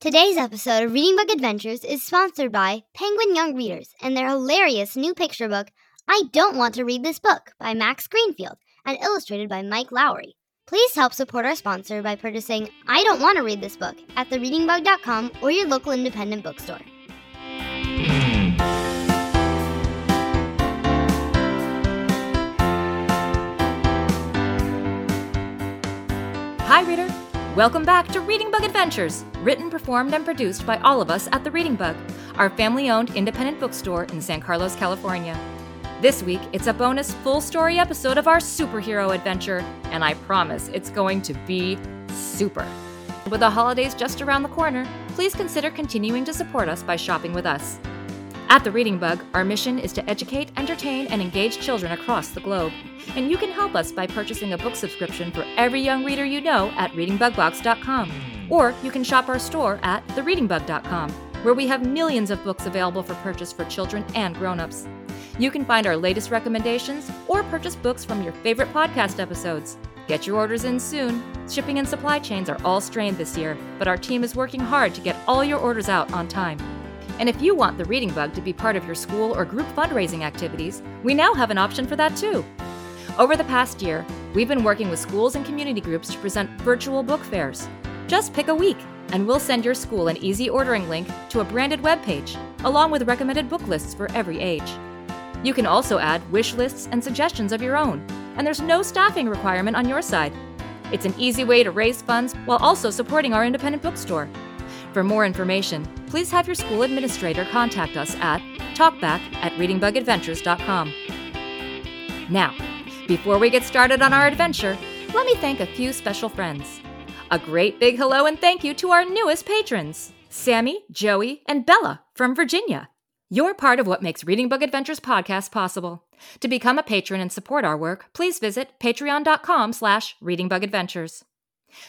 Today's episode of Reading Bug Adventures is sponsored by Penguin Young Readers and their hilarious new picture book, I Don't Want to Read This Book by Max Greenfield and illustrated by Mike Lowery. Please help support our sponsor by purchasing I Don't Want to Read This Book at thereadingbug.com or your local independent bookstore. Hi, reader! Welcome back to Reading Bug Adventures, written, performed, and produced by all of us at The Reading Bug, our family owned independent bookstore in San Carlos, California. This week, it's a bonus full story episode of our superhero adventure, and I promise it's going to be super. With the holidays just around the corner, please consider continuing to support us by shopping with us. At The Reading Bug, our mission is to educate, entertain, and engage children across the globe. And you can help us by purchasing a book subscription for every young reader you know at readingbugbox.com. Or you can shop our store at thereadingbug.com, where we have millions of books available for purchase for children and grown-ups. You can find our latest recommendations or purchase books from your favorite podcast episodes. Get your orders in soon. Shipping and supply chains are all strained this year, but our team is working hard to get all your orders out on time. And if you want the Reading Bug to be part of your school or group fundraising activities, we now have an option for that too. Over the past year, we've been working with schools and community groups to present virtual book fairs. Just pick a week, and we'll send your school an easy ordering link to a branded web page, along with recommended book lists for every age. You can also add wish lists and suggestions of your own, and there's no staffing requirement on your side. It's an easy way to raise funds while also supporting our independent bookstore. For more information, please have your school administrator contact us at talkback at readingbugadventures.com. Now, before we get started on our adventure, let me thank a few special friends. A great big hello and thank you to our newest patrons Sammy, Joey, and Bella from Virginia. You're part of what makes Reading Bug Adventures podcast possible. To become a patron and support our work, please visit patreon.com slash readingbugadventures.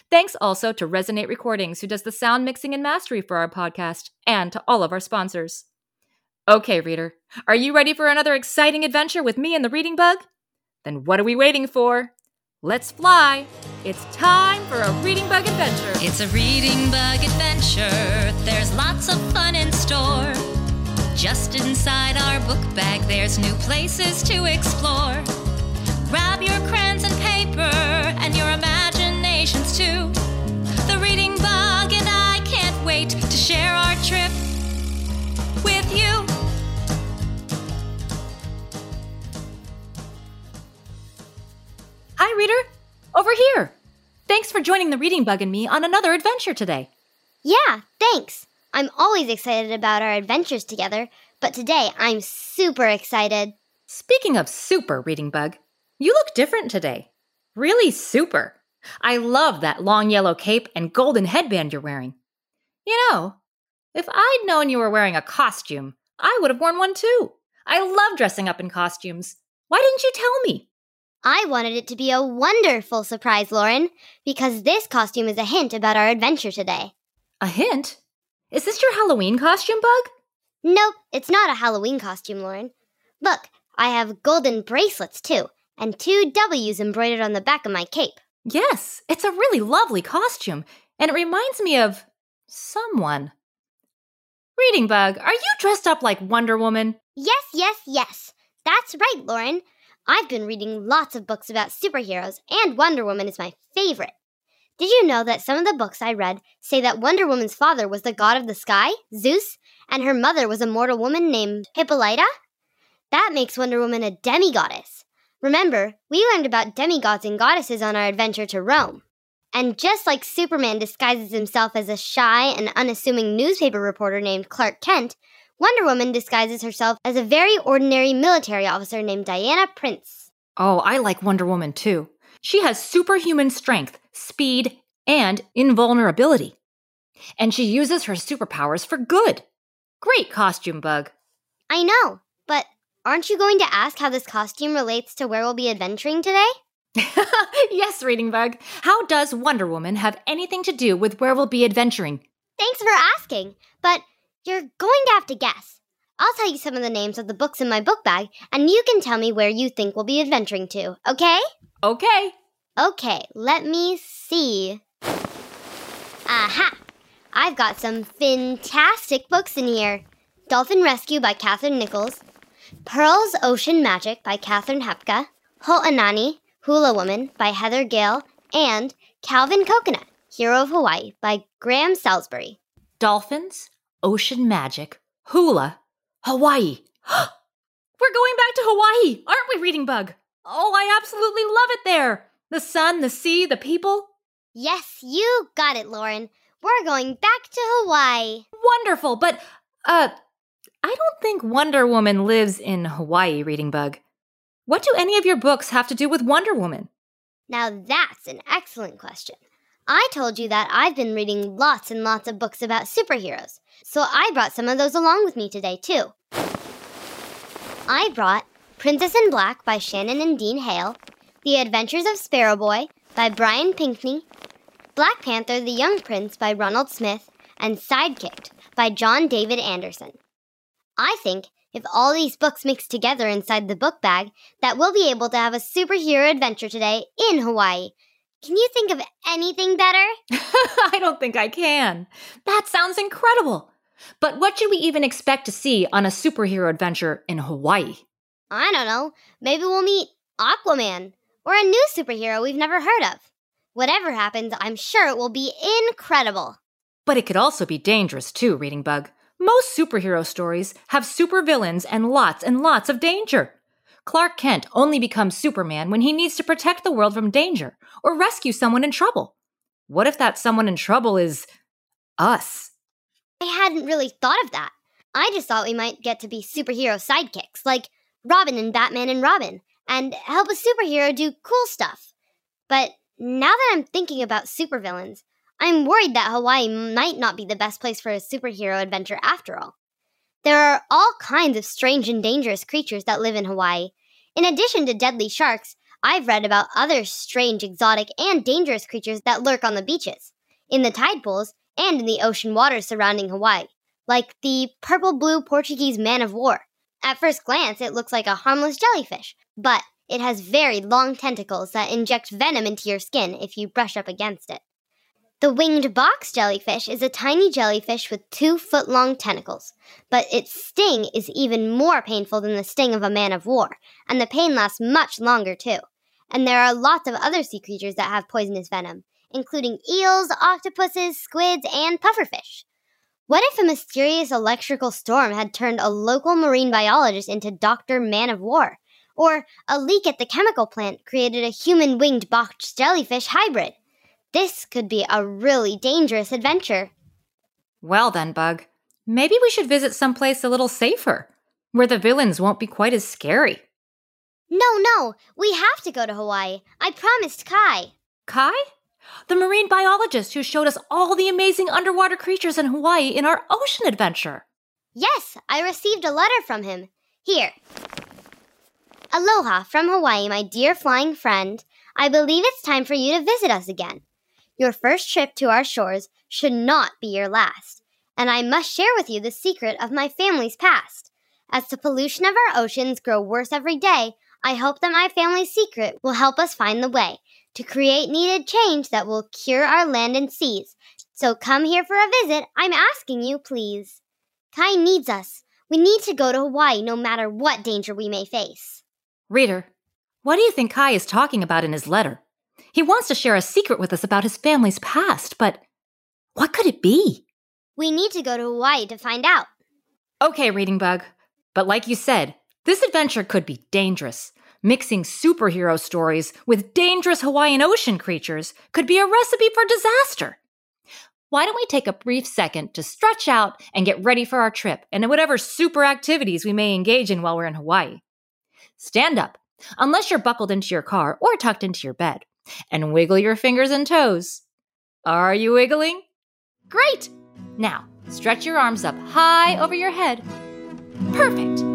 Thanks also to Resonate Recordings, who does the sound mixing and mastery for our podcast, and to all of our sponsors. Okay, reader, are you ready for another exciting adventure with me and the Reading Bug? Then what are we waiting for? Let's fly! It's time for a Reading Bug adventure! It's a reading bug adventure. There's lots of fun in store. Just inside our book bag, there's new places to explore. Grab your crayons and paper and your imaginations too. The reading bug and I can't wait to share our trip with you. Hi, reader! Over here! Thanks for joining the Reading Bug and me on another adventure today. Yeah, thanks. I'm always excited about our adventures together, but today I'm super excited. Speaking of super, Reading Bug, you look different today. Really super. I love that long yellow cape and golden headband you're wearing. You know, if I'd known you were wearing a costume, I would have worn one too. I love dressing up in costumes. Why didn't you tell me? I wanted it to be a wonderful surprise, Lauren, because this costume is a hint about our adventure today. A hint? Is this your Halloween costume, Bug? Nope, it's not a Halloween costume, Lauren. Look, I have golden bracelets too, and two W's embroidered on the back of my cape. Yes, it's a really lovely costume, and it reminds me of someone. Reading Bug, are you dressed up like Wonder Woman? Yes, yes, yes. That's right, Lauren. I've been reading lots of books about superheroes, and Wonder Woman is my favorite. Did you know that some of the books I read say that Wonder Woman's father was the god of the sky, Zeus, and her mother was a mortal woman named Hippolyta? That makes Wonder Woman a demigoddess. Remember, we learned about demigods and goddesses on our adventure to Rome. And just like Superman disguises himself as a shy and unassuming newspaper reporter named Clark Kent, Wonder Woman disguises herself as a very ordinary military officer named Diana Prince. Oh, I like Wonder Woman too. She has superhuman strength, speed, and invulnerability. And she uses her superpowers for good. Great costume, Bug. I know, aren't you going to ask how this costume relates to where we'll be adventuring today? yes, Reading Bug. How does Wonder Woman have anything to do with where we'll be adventuring? Thanks for asking, but you're going to have to guess. I'll tell you some of the names of the books in my book bag, and you can tell me where you think we'll be adventuring to, okay? Okay. Okay, let me see. Aha! I've got some fantastic books in here Dolphin Rescue by Catherine Nichols, Pearl's Ocean Magic by Catherine Hapka, Ho'onani, Hula Woman by Heather Gale, and Calvin Coconut, Hero of Hawaii by Graham Salisbury. Dolphins, ocean magic, hula, Hawaii. We're going back to Hawaii, aren't we, Reading Bug? Oh, I absolutely love it there. The sun, the sea, the people. Yes, you got it, Lauren. We're going back to Hawaii. Wonderful, but, uh, I don't think Wonder Woman lives in Hawaii, Reading Bug. What do any of your books have to do with Wonder Woman? Now that's an excellent question. I told you that I've been reading lots and lots of books about superheroes, so I brought some of those along with me today, too. I brought Princess in Black by Shannon and Dean Hale, The Adventures of Sparrow Boy by Brian Pinkney, Black Panther the Young Prince by Ronald Smith, and Sidekicked by John David Anderson. I think if all these books mix together inside the book bag, that we'll be able to have a superhero adventure today in Hawaii. Can you think of anything better? I don't think I can. That sounds incredible. But what should we even expect to see on a superhero adventure in Hawaii? I don't know. Maybe we'll meet Aquaman or a new superhero we've never heard of. Whatever happens, I'm sure it will be incredible. But it could also be dangerous too, Reading Bug. Most superhero stories have supervillains and lots and lots of danger. Clark Kent only becomes Superman when he needs to protect the world from danger or rescue someone in trouble. What if that someone in trouble is us? I hadn't really thought of that. I just thought we might get to be superhero sidekicks, like Robin and Batman and Robin, and help a superhero do cool stuff. But now that I'm thinking about supervillains, I'm worried that Hawaii might not be the best place for a superhero adventure after all. There are all kinds of strange and dangerous creatures that live in Hawaii. In addition to deadly sharks, I've read about other strange, exotic, and dangerous creatures that lurk on the beaches, in the tide pools, and in the ocean waters surrounding Hawaii, like the purple blue Portuguese man of war. At first glance, it looks like a harmless jellyfish, but it has very long tentacles that inject venom into your skin if you brush up against it. The winged box jellyfish is a tiny jellyfish with two foot long tentacles, but its sting is even more painful than the sting of a man of war, and the pain lasts much longer too. And there are lots of other sea creatures that have poisonous venom, including eels, octopuses, squids, and pufferfish. What if a mysterious electrical storm had turned a local marine biologist into Dr. Man of War? Or a leak at the chemical plant created a human winged box jellyfish hybrid? This could be a really dangerous adventure. Well, then, Bug, maybe we should visit someplace a little safer, where the villains won't be quite as scary. No, no, we have to go to Hawaii. I promised Kai. Kai? The marine biologist who showed us all the amazing underwater creatures in Hawaii in our ocean adventure. Yes, I received a letter from him. Here. Aloha from Hawaii, my dear flying friend. I believe it's time for you to visit us again. Your first trip to our shores should not be your last, and I must share with you the secret of my family's past. As the pollution of our oceans grow worse every day, I hope that my family's secret will help us find the way to create needed change that will cure our land and seas. So come here for a visit, I'm asking you, please. Kai needs us. We need to go to Hawaii no matter what danger we may face. Reader, what do you think Kai is talking about in his letter? He wants to share a secret with us about his family's past, but what could it be? We need to go to Hawaii to find out. Okay, Reading Bug. But like you said, this adventure could be dangerous. Mixing superhero stories with dangerous Hawaiian ocean creatures could be a recipe for disaster. Why don't we take a brief second to stretch out and get ready for our trip and whatever super activities we may engage in while we're in Hawaii? Stand up, unless you're buckled into your car or tucked into your bed, and wiggle your fingers and toes. Are you wiggling? Great! Now, stretch your arms up high over your head. Perfect!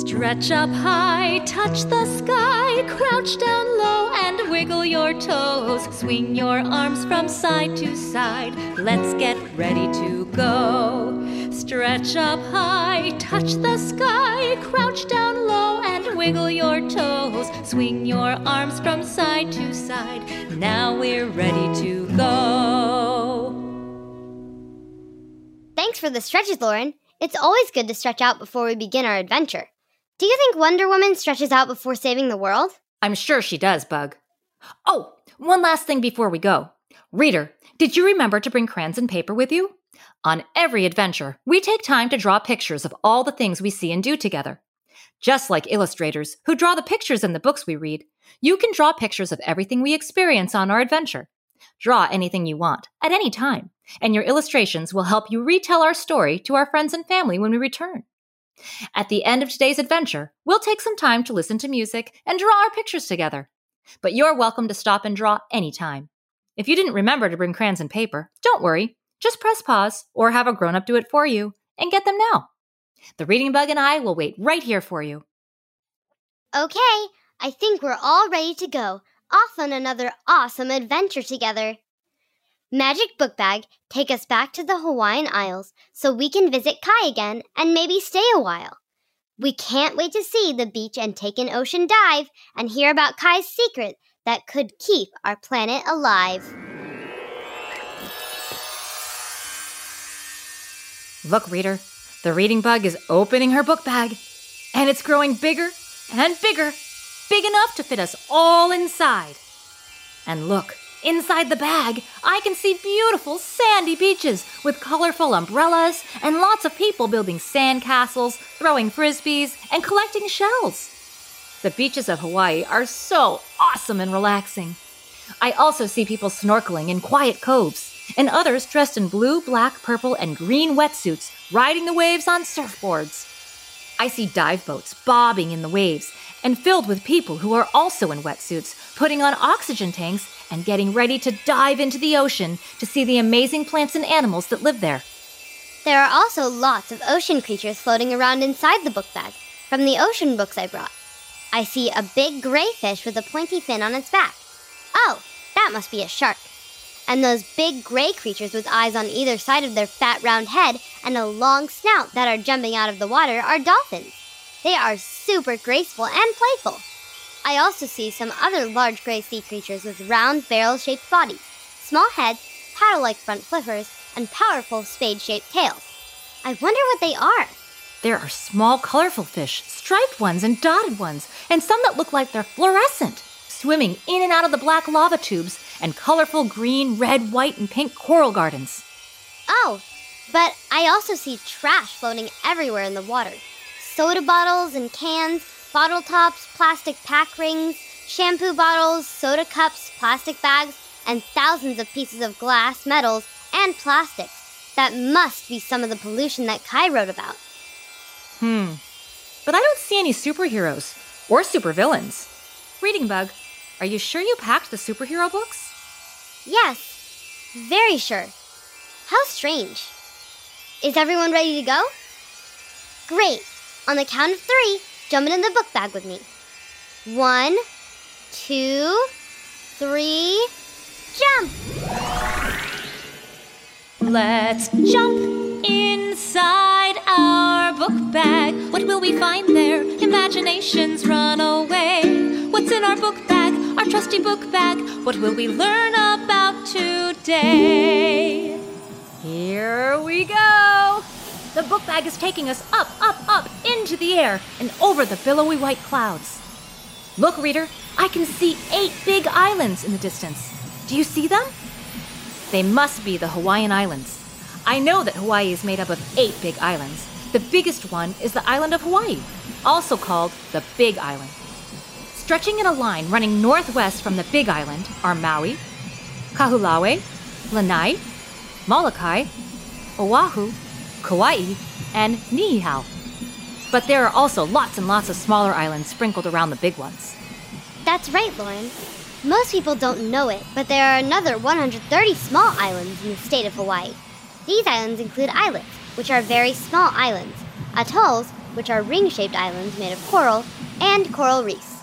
Stretch up high, touch the sky, crouch down low and wiggle your toes. Swing your arms from side to side. Let's get ready to go. Stretch up high, touch the sky, crouch down low and wiggle your toes. Swing your arms from side to side. Now we're ready to go. Thanks for the stretches, Lauren. It's always good to stretch out before we begin our adventure. Do you think Wonder Woman stretches out before saving the world? I'm sure she does, Bug. Oh, one last thing before we go. Reader, did you remember to bring crayons and paper with you? On every adventure, we take time to draw pictures of all the things we see and do together. Just like illustrators who draw the pictures in the books we read, you can draw pictures of everything we experience on our adventure. Draw anything you want, at any time, and your illustrations will help you retell our story to our friends and family when we return. At the end of today's adventure, we'll take some time to listen to music and draw our pictures together. But you're welcome to stop and draw anytime. If you didn't remember to bring crayons and paper, don't worry. Just press pause or have a grown up do it for you and get them now. The reading bug and I will wait right here for you. Okay, I think we're all ready to go off on another awesome adventure together. Magic Book Bag, take us back to the Hawaiian Isles so we can visit Kai again and maybe stay a while. We can't wait to see the beach and take an ocean dive and hear about Kai's secret that could keep our planet alive. Look, reader, the reading bug is opening her book bag, and it's growing bigger and bigger, big enough to fit us all inside. And look, inside the bag, I can see beautiful sandy beaches with colorful umbrellas and lots of people building sand castles, throwing frisbees, and collecting shells. The beaches of Hawaii are so awesome and relaxing. I also see people snorkeling in quiet coves, and others dressed in blue, black, purple, and green wetsuits riding the waves on surfboards. I see dive boats bobbing in the waves and filled with people who are also in wetsuits, putting on oxygen tanks and getting ready to dive into the ocean to see the amazing plants and animals that live there. There are also lots of ocean creatures floating around inside the book bag from the ocean books I brought. I see a big gray fish with a pointy fin on its back. Oh, that must be a shark. And those big gray creatures with eyes on either side of their fat round head and a long snout that are jumping out of the water are dolphins. They are super graceful and playful. I also see some other large gray sea creatures with round barrel shaped bodies, small heads, paddle like front flippers, and powerful spade shaped tails. I wonder what they are. There are small, colorful fish, striped ones and dotted ones, and some that look like they're fluorescent, swimming in and out of the black lava tubes and colorful green, red, white, and pink coral gardens. Oh, but I also see trash floating everywhere in the water soda bottles and cans, bottle tops, plastic pack rings, shampoo bottles, soda cups, plastic bags, and thousands of pieces of glass, metals, and plastics. That must be some of the pollution that Kai wrote about. Hmm. But I don't see any superheroes or supervillains. Reading Bug, are you sure you packed the superhero books? Yes, very sure. How strange. Is everyone ready to go? Great. On the count of three, jump in the book bag with me. One, two, three, jump! Let's jump inside our book bag. What will we find there? Imaginations run away. What's in our book bag? Our trusty book bag. What will we learn about today? Here we go! The book bag is taking us up, up, up into the air and over the billowy white clouds. Look, reader, I can see eight big islands in the distance. Do you see them? They must be the Hawaiian Islands. I know that Hawaii is made up of eight big islands. The biggest one is the island of Hawaii, also called the Big Island. Stretching in a line running northwest from the Big Island are Maui, Kahoolawe, Lanai, Molokai, Oahu, Kauai, and Niihau. But there are also lots and lots of smaller islands sprinkled around the big ones. That's right, Lauren. Most people don't know it, but there are another 130 small islands in the state of Hawaii. These islands include islets, which are very small islands, atolls, which are ring shaped islands made of coral, and coral reefs.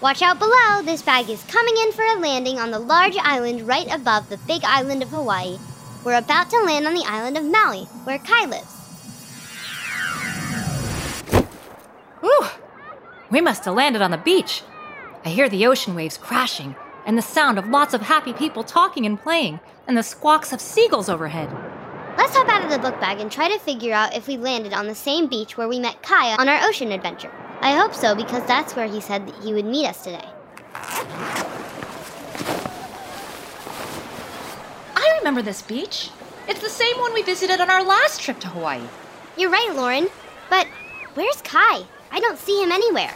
Watch out below! This bag is coming in for a landing on the large island right above the big island of Hawaii. We're about to land on the island of Maui, where Kai lives. Whew! We must have landed on the beach. I hear the ocean waves crashing, and the sound of lots of happy people talking and playing, and the squawks of seagulls overhead. Let's hop out of the book bag and try to figure out if we landed on the same beach where we met Kai on our ocean adventure. I hope so because that's where he said that he would meet us today. I remember this beach. It's the same one we visited on our last trip to Hawaii. You're right, Lauren. But where's Kai? I don't see him anywhere.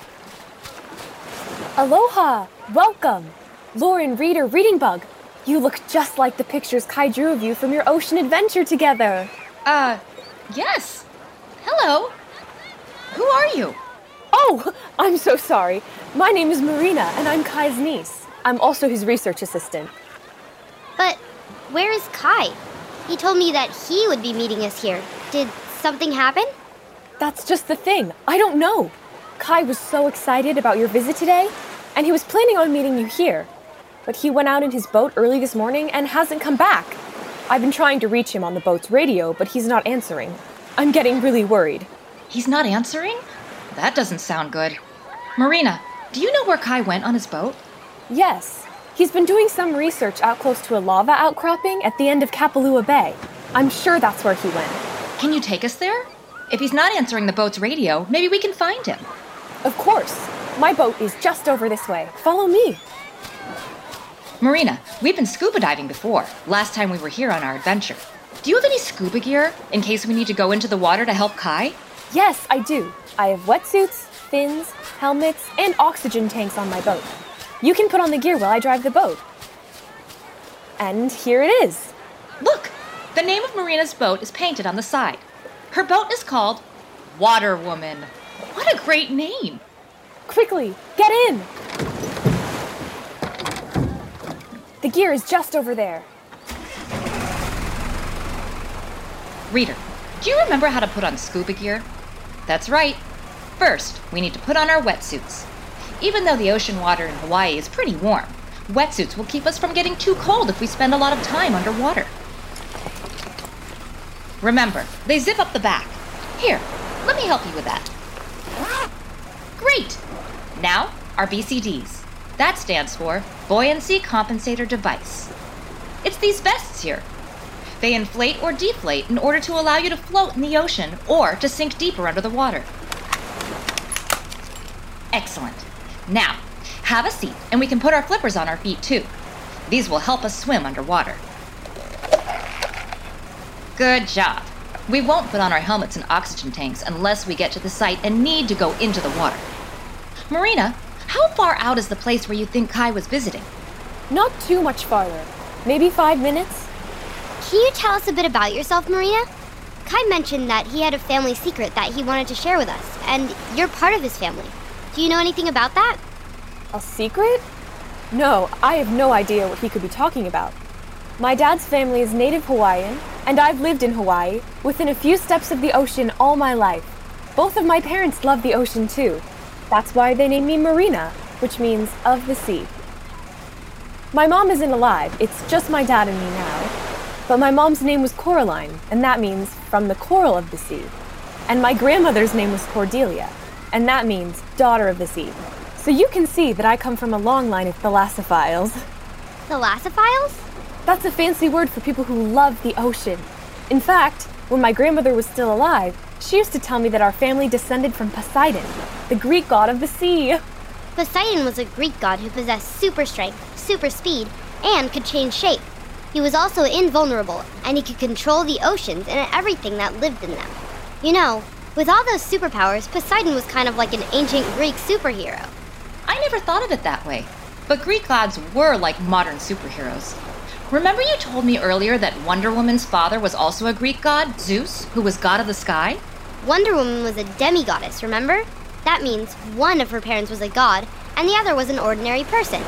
Aloha! Welcome! Lauren Reader Reading Bug. You look just like the pictures Kai drew of you from your ocean adventure together. Uh, yes. Hello. Who are you? Oh, I'm so sorry. My name is Marina, and I'm Kai's niece. I'm also his research assistant. But where is Kai? He told me that he would be meeting us here. Did something happen? That's just the thing. I don't know. Kai was so excited about your visit today, and he was planning on meeting you here. But he went out in his boat early this morning and hasn't come back. I've been trying to reach him on the boat's radio, but he's not answering. I'm getting really worried. He's not answering? That doesn't sound good. Marina, do you know where Kai went on his boat? Yes, he's been doing some research out close to a lava outcropping at the end of Kapalua Bay. I'm sure that's where he went. Can you take us there? If he's not answering the boat's radio, maybe we can find him. Of course. My boat is just over this way. Follow me. Marina, we've been scuba diving before, last time we were here on our adventure. Do you have any scuba gear in case we need to go into the water to help Kai? Yes, I do. I have wetsuits, fins, helmets, and oxygen tanks on my boat. You can put on the gear while I drive the boat. And here it is. Look! The name of Marina's boat is painted on the side. Her boat is called Water Woman. What a great name! Quickly, get in! The gear is just over there. Reader, do you remember how to put on scuba gear? That's right. First, we need to put on our wetsuits. Even though the ocean water in Hawaii is pretty warm, wetsuits will keep us from getting too cold if we spend a lot of time underwater. Remember, they zip up the back. Here, let me help you with that. Great! Now, our BCDs. That stands for Buoyancy Compensator Device. It's these vests here. They inflate or deflate in order to allow you to float in the ocean or to sink deeper under the water. Excellent. Now, have a seat and we can put our flippers on our feet too. These will help us swim underwater. Good job. We won't put on our helmets and oxygen tanks unless we get to the site and need to go into the water. Marina, how far out is the place where you think Kai was visiting? Not too much farther. Maybe five minutes? Can you tell us a bit about yourself, Marina? Kai mentioned that he had a family secret that he wanted to share with us, and you're part of his family. Do you know anything about that? A secret? No, I have no idea what he could be talking about. My dad's family is native Hawaiian, and I've lived in Hawaii, within a few steps of the ocean all my life. Both of my parents love the ocean too. That's why they named me Marina, which means of the sea. My mom isn't alive, it's just my dad and me now. But my mom's name was Coraline, and that means from the coral of the sea. And my grandmother's name was Cordelia, and that means daughter of the sea. So you can see that I come from a long line of thalassophiles. Thalassophiles? That's a fancy word for people who love the ocean. In fact, when my grandmother was still alive, she used to tell me that our family descended from Poseidon, the Greek god of the sea. Poseidon was a Greek god who possessed super strength, super speed, and could change shape. He was also invulnerable, and he could control the oceans and everything that lived in them. You know, with all those superpowers, Poseidon was kind of like an ancient Greek superhero. I never thought of it that way. But Greek gods were like modern superheroes. Remember you told me earlier that Wonder Woman's father was also a Greek god, Zeus, who was god of the sky? Wonder Woman was a demigoddess, remember? That means one of her parents was a god, and the other was an ordinary person.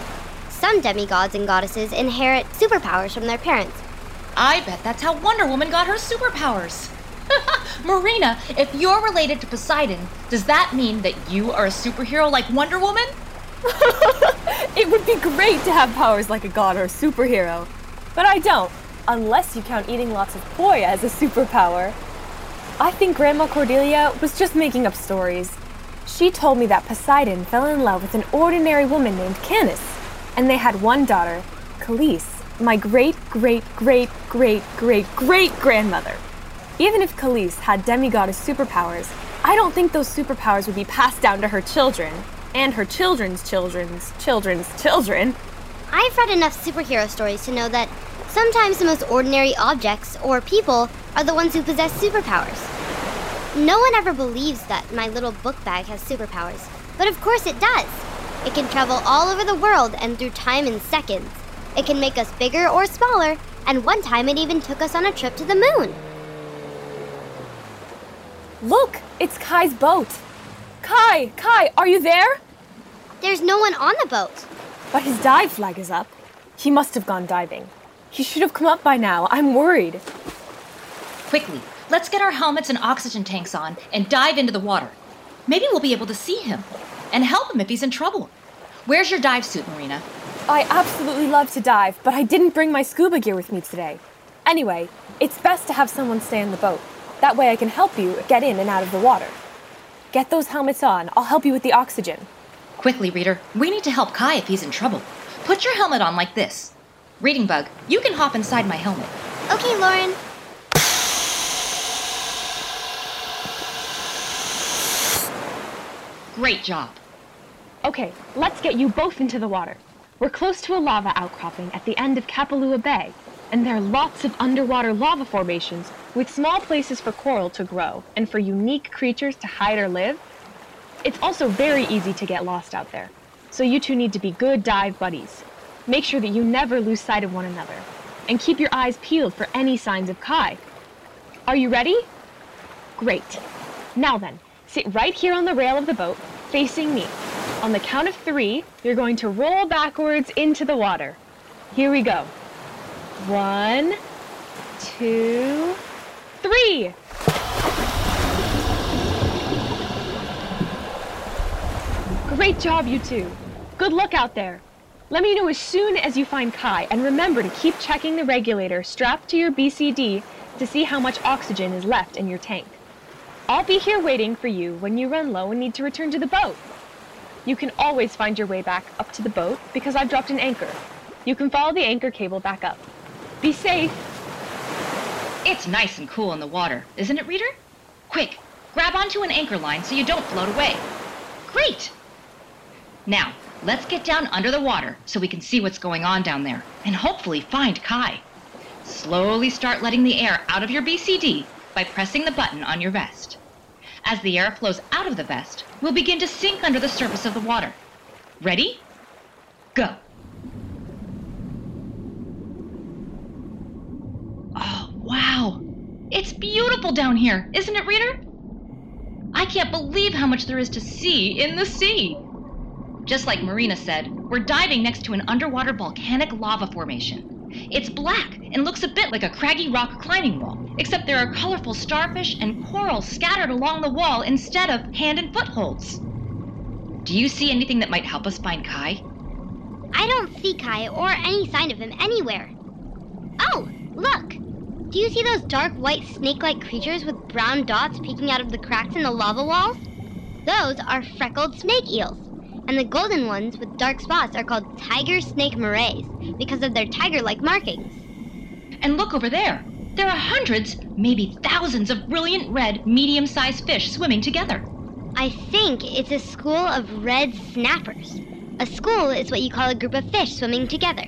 Some demigods and goddesses inherit superpowers from their parents. I bet that's how Wonder Woman got her superpowers. Marina, if you're related to Poseidon, does that mean that you are a superhero like Wonder Woman? it would be great to have powers like a god or a superhero, but I don't, unless you count eating lots of poi as a superpower. I think Grandma Cordelia was just making up stories. She told me that Poseidon fell in love with an ordinary woman named Canis, and they had one daughter, Calise, my great great great great great great grandmother. Even if Calise had demigoddess superpowers, I don't think those superpowers would be passed down to her children, and her children's children's children's children. I've read enough superhero stories to know that sometimes the most ordinary objects or people are the ones who possess superpowers. No one ever believes that my little book bag has superpowers, but of course it does. It can travel all over the world and through time in seconds. It can make us bigger or smaller, and one time it even took us on a trip to the moon. Look, it's Kai's boat. Kai, Kai, are you there? There's no one on the boat. But his dive flag is up. He must have gone diving. He should have come up by now. I'm worried. Quickly, let's get our helmets and oxygen tanks on and dive into the water. Maybe we'll be able to see him and help him if he's in trouble. Where's your dive suit, Marina? I absolutely love to dive, but I didn't bring my scuba gear with me today. Anyway, it's best to have someone stay in the boat. That way I can help you get in and out of the water. Get those helmets on. I'll help you with the oxygen. Quickly, reader, we need to help Kai if he's in trouble. Put your helmet on like this. Reading Bug, you can hop inside my helmet. Okay, Lauren. Great job. Okay, let's get you both into the water. We're close to a lava outcropping at the end of Kapalua Bay, and there are lots of underwater lava formations with small places for coral to grow and for unique creatures to hide or live. It's also very easy to get lost out there, so you two need to be good dive buddies. Make sure that you never lose sight of one another, and keep your eyes peeled for any signs of Kai. Are you ready? Great. Now then, sit right here on the rail of the boat, facing me. On the count of three, you're going to roll backwards into the water. Here we go. One, two, three. Great job, you two. Good luck out there. Let me know as soon as you find Kai, and remember to keep checking the regulator strapped to your BCD to see how much oxygen is left in your tank. I'll be here waiting for you when you run low and need to return to the boat. You can always find your way back up to the boat because I've dropped an anchor. You can follow the anchor cable back up. Be safe. It's nice and cool in the water, isn't it, reader? Quick, grab onto an anchor line so you don't float away. Great! Now, let's get down under the water so we can see what's going on down there and hopefully find Kai. Slowly start letting the air out of your BCD by pressing the button on your vest. As the air flows out of the vest, we'll begin to sink under the surface of the water. Ready? Go. Oh, wow. It's beautiful down here, isn't it, reader? I can't believe how much there is to see in the sea. Just like Marina said, we're diving next to an underwater volcanic lava formation. It's black and looks a bit like a craggy rock climbing wall, except there are colorful starfish and coral scattered along the wall instead of hand and footholds. Do you see anything that might help us find Kai? I don't see Kai or any sign of him anywhere. Oh, look! Do you see those dark white snake like creatures with brown dots peeking out of the cracks in the lava walls? Those are freckled snake eels. And the golden ones with dark spots are called tiger snake morays because of their tiger like markings. And look over there. There are hundreds, maybe thousands of brilliant red, medium sized fish swimming together. I think it's a school of red snappers. A school is what you call a group of fish swimming together.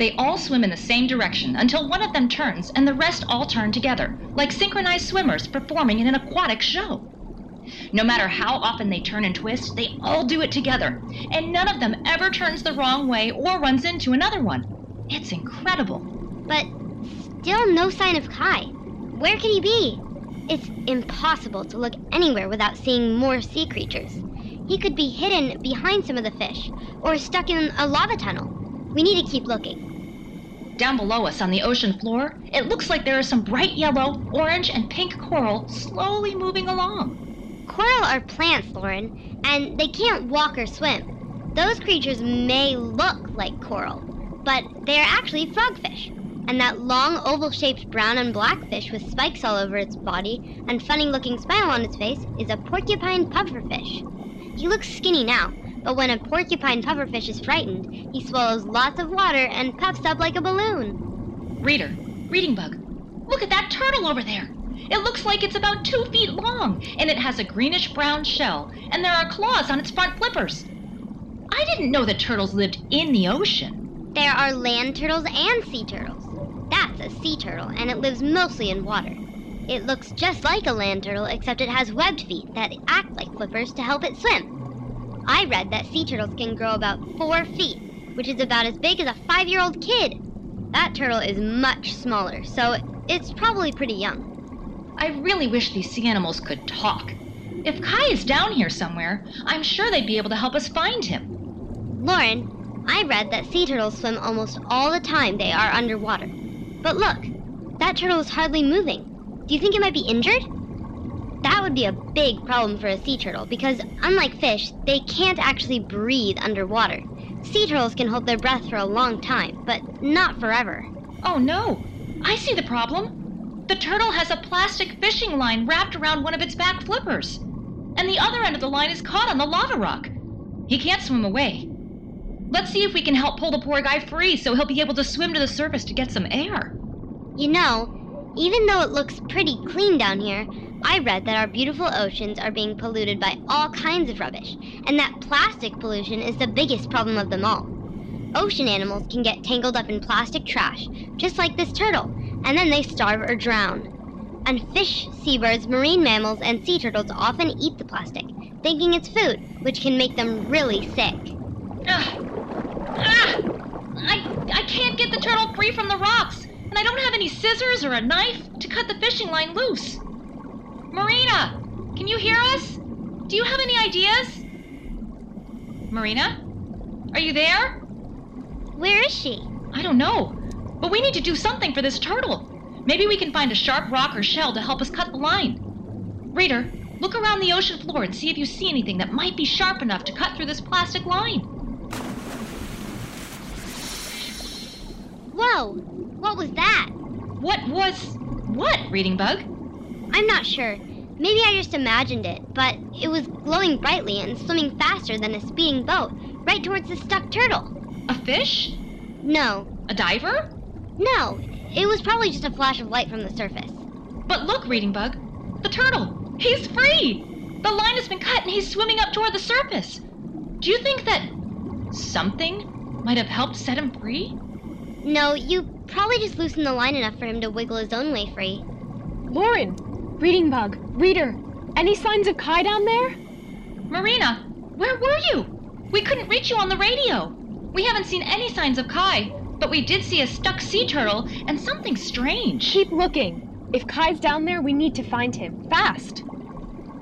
They all swim in the same direction until one of them turns and the rest all turn together, like synchronized swimmers performing in an aquatic show. No matter how often they turn and twist, they all do it together, and none of them ever turns the wrong way or runs into another one. It's incredible. But still no sign of Kai. Where could he be? It's impossible to look anywhere without seeing more sea creatures. He could be hidden behind some of the fish, or stuck in a lava tunnel. We need to keep looking. Down below us on the ocean floor, it looks like there is some bright yellow, orange, and pink coral slowly moving along. Coral are plants, Lauren, and they can't walk or swim. Those creatures may look like coral, but they are actually frogfish. And that long oval shaped brown and black fish with spikes all over its body and funny looking smile on its face is a porcupine pufferfish. He looks skinny now, but when a porcupine pufferfish is frightened, he swallows lots of water and puffs up like a balloon. Reader, reading bug, look at that turtle over there. It looks like it's about two feet long, and it has a greenish brown shell, and there are claws on its front flippers. I didn't know that turtles lived in the ocean. There are land turtles and sea turtles. That's a sea turtle, and it lives mostly in water. It looks just like a land turtle, except it has webbed feet that act like flippers to help it swim. I read that sea turtles can grow about four feet, which is about as big as a five year old kid. That turtle is much smaller, so it's probably pretty young. I really wish these sea animals could talk. If Kai is down here somewhere, I'm sure they'd be able to help us find him. Lauren, I read that sea turtles swim almost all the time they are underwater. But look, that turtle is hardly moving. Do you think it might be injured? That would be a big problem for a sea turtle because, unlike fish, they can't actually breathe underwater. Sea turtles can hold their breath for a long time, but not forever. Oh no! I see the problem. The turtle has a plastic fishing line wrapped around one of its back flippers, and the other end of the line is caught on the lava rock. He can't swim away. Let's see if we can help pull the poor guy free so he'll be able to swim to the surface to get some air. You know, even though it looks pretty clean down here, I read that our beautiful oceans are being polluted by all kinds of rubbish, and that plastic pollution is the biggest problem of them all. Ocean animals can get tangled up in plastic trash, just like this turtle, and then they starve or drown. And fish, seabirds, marine mammals, and sea turtles often eat the plastic, thinking it's food, which can make them really sick. Ah! Ah! I, I can't get the turtle free from the rocks, and I don't have any scissors or a knife to cut the fishing line loose. Marina, can you hear us? Do you have any ideas? Marina? Are you there? Where is she? I don't know, but we need to do something for this turtle. Maybe we can find a sharp rock or shell to help us cut the line. Reader, look around the ocean floor and see if you see anything that might be sharp enough to cut through this plastic line. Whoa! What was that? What was. what, Reading Bug? I'm not sure. Maybe I just imagined it, but it was glowing brightly and swimming faster than a speeding boat, right towards the stuck turtle. A fish? No, A diver? no, it was probably just a flash of light from the surface. But look, Reading Bug, the turtle! He's free! The line has been cut and he's swimming up toward the surface. Do you think that something might have helped set him free? No, you probably just loosened the line enough for him to wiggle his own way free. Lauren! Reading bug! Reader! Any signs of Kai down there? Marina, where were you? We couldn't reach you on the radio. We haven't seen any signs of Kai, but we did see a stuck sea turtle and something strange. Keep looking. If Kai's down there, we need to find him. Fast!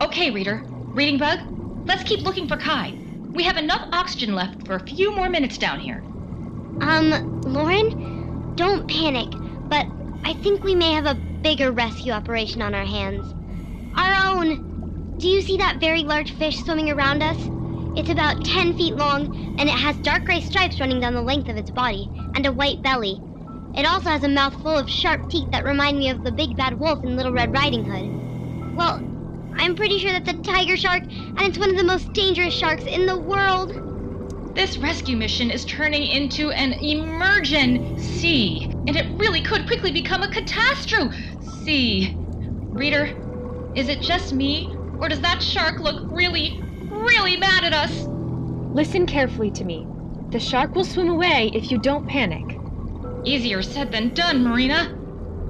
Okay, reader. Reading bug, let's keep looking for Kai. We have enough oxygen left for a few more minutes down here. Um, Lauren, don't panic, but I think we may have a bigger rescue operation on our hands. Our own! Do you see that very large fish swimming around us? It's about 10 feet long, and it has dark gray stripes running down the length of its body, and a white belly. It also has a mouth full of sharp teeth that remind me of the big bad wolf in Little Red Riding Hood. Well, I'm pretty sure that's a tiger shark, and it's one of the most dangerous sharks in the world. This rescue mission is turning into an emergency, and it really could quickly become a catastrophe. See, reader, is it just me, or does that shark look really, really mad at us? Listen carefully to me. The shark will swim away if you don't panic. Easier said than done, Marina.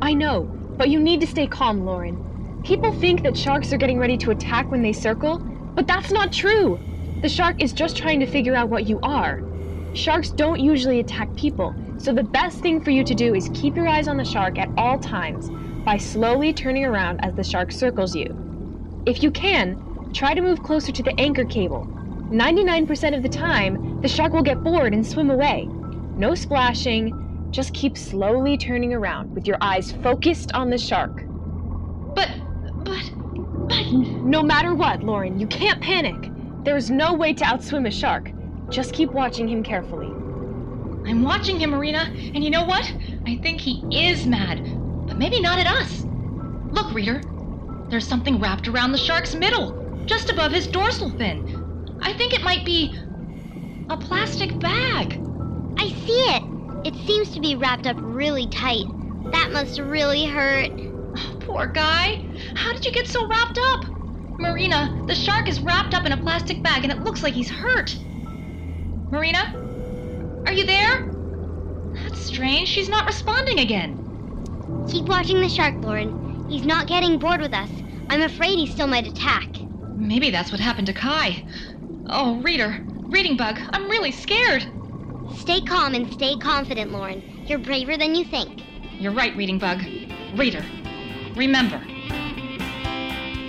I know, but you need to stay calm, Lauren. People think that sharks are getting ready to attack when they circle, but that's not true. The shark is just trying to figure out what you are. Sharks don't usually attack people, so the best thing for you to do is keep your eyes on the shark at all times by slowly turning around as the shark circles you. If you can, try to move closer to the anchor cable. 99% of the time, the shark will get bored and swim away. No splashing, Just keep slowly turning around with your eyes focused on the shark. But, but, but. No matter what, Lauren, you can't panic. There's no way to outswim a shark. Just keep watching him carefully. I'm watching him, Marina, and you know what? I think he is mad, but maybe not at us. Look, Reader, there's something wrapped around the shark's middle, just above his dorsal fin. I think it might be a plastic bag. I see it. It seems to be wrapped up really tight. That must really hurt. Oh, poor guy. How did you get so wrapped up? Marina, the shark is wrapped up in a plastic bag and it looks like he's hurt. Marina? Are you there? That's strange. She's not responding again. Keep watching the shark, Lauren. He's not getting bored with us. I'm afraid he still might attack. Maybe that's what happened to Kai. Oh, Reader, Reading Bug, I'm really scared. Stay calm and stay confident, Lauren. You're braver than you think. You're right, Reading Bug. Reader, remember.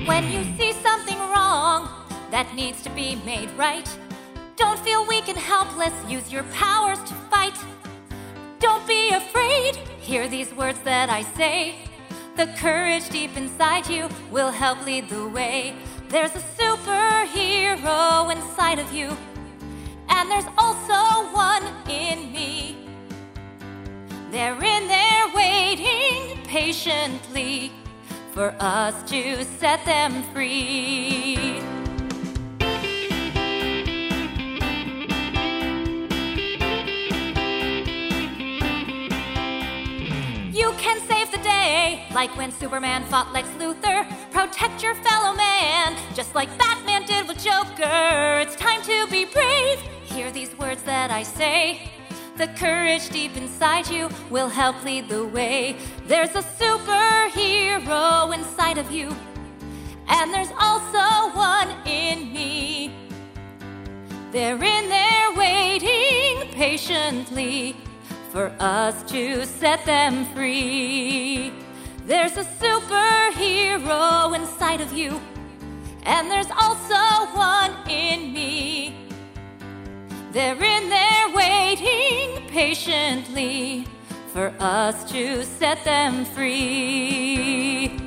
When you see something wrong that needs to be made right, don't feel weak and helpless. Use your powers to fight. Don't be afraid. Hear these words that I say. The courage deep inside you will help lead the way. There's a superhero inside of you, and there's also one in me. They're in there waiting patiently for us to set them free. You can save the day, like when Superman fought Lex Luthor. Protect your fellow man, just like Batman did with Joker. It's time to be brave. Hear these words that I say. The courage deep inside you will help lead the way. There's a superhero inside of you, and there's also one in me. They're in there waiting patiently for us to set them free. There's a superhero inside of you, and there's also one in me. They're in there waiting patiently for us to set them free.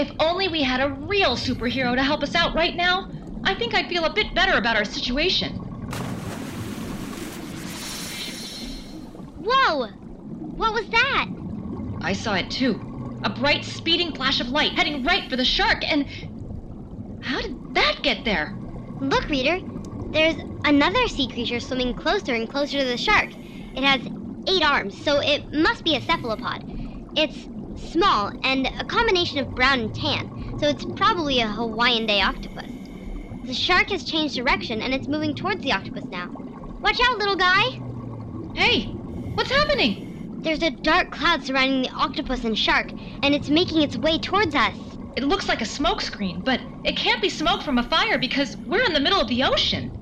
If only we had a real superhero to help us out right now, I think I'd feel a bit better about our situation. Whoa! What was that? I saw it too. A bright, speeding flash of light heading right for the shark, and. How did that get there? Look, Reader. There's another sea creature swimming closer and closer to the shark. It has eight arms, so it must be a cephalopod. It's small and a combination of brown and tan, so it's probably a Hawaiian day octopus. The shark has changed direction and it's moving towards the octopus now. Watch out, little guy! Hey, what's happening? There's a dark cloud surrounding the octopus and shark, and it's making its way towards us. It looks like a smoke screen, but it can't be smoke from a fire because we're in the middle of the ocean.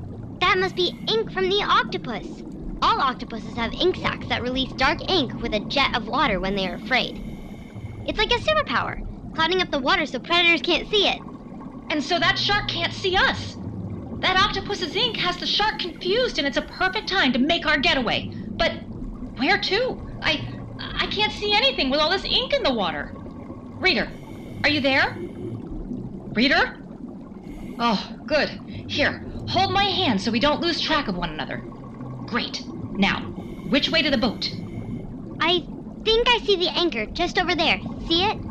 That must be ink from the octopus. All octopuses have ink sacs that release dark ink with a jet of water when they are afraid. It's like a superpower, clouding up the water so predators can't see it. And so that shark can't see us. That octopus's ink has the shark confused, and it's a perfect time to make our getaway. But where to? I I can't see anything with all this ink in the water. Reader, are you there? Reader? Oh, good. Here, hold my hand so we don't lose track of one another. Great. Now, which way to the boat? I think I see the anchor just over there. See it?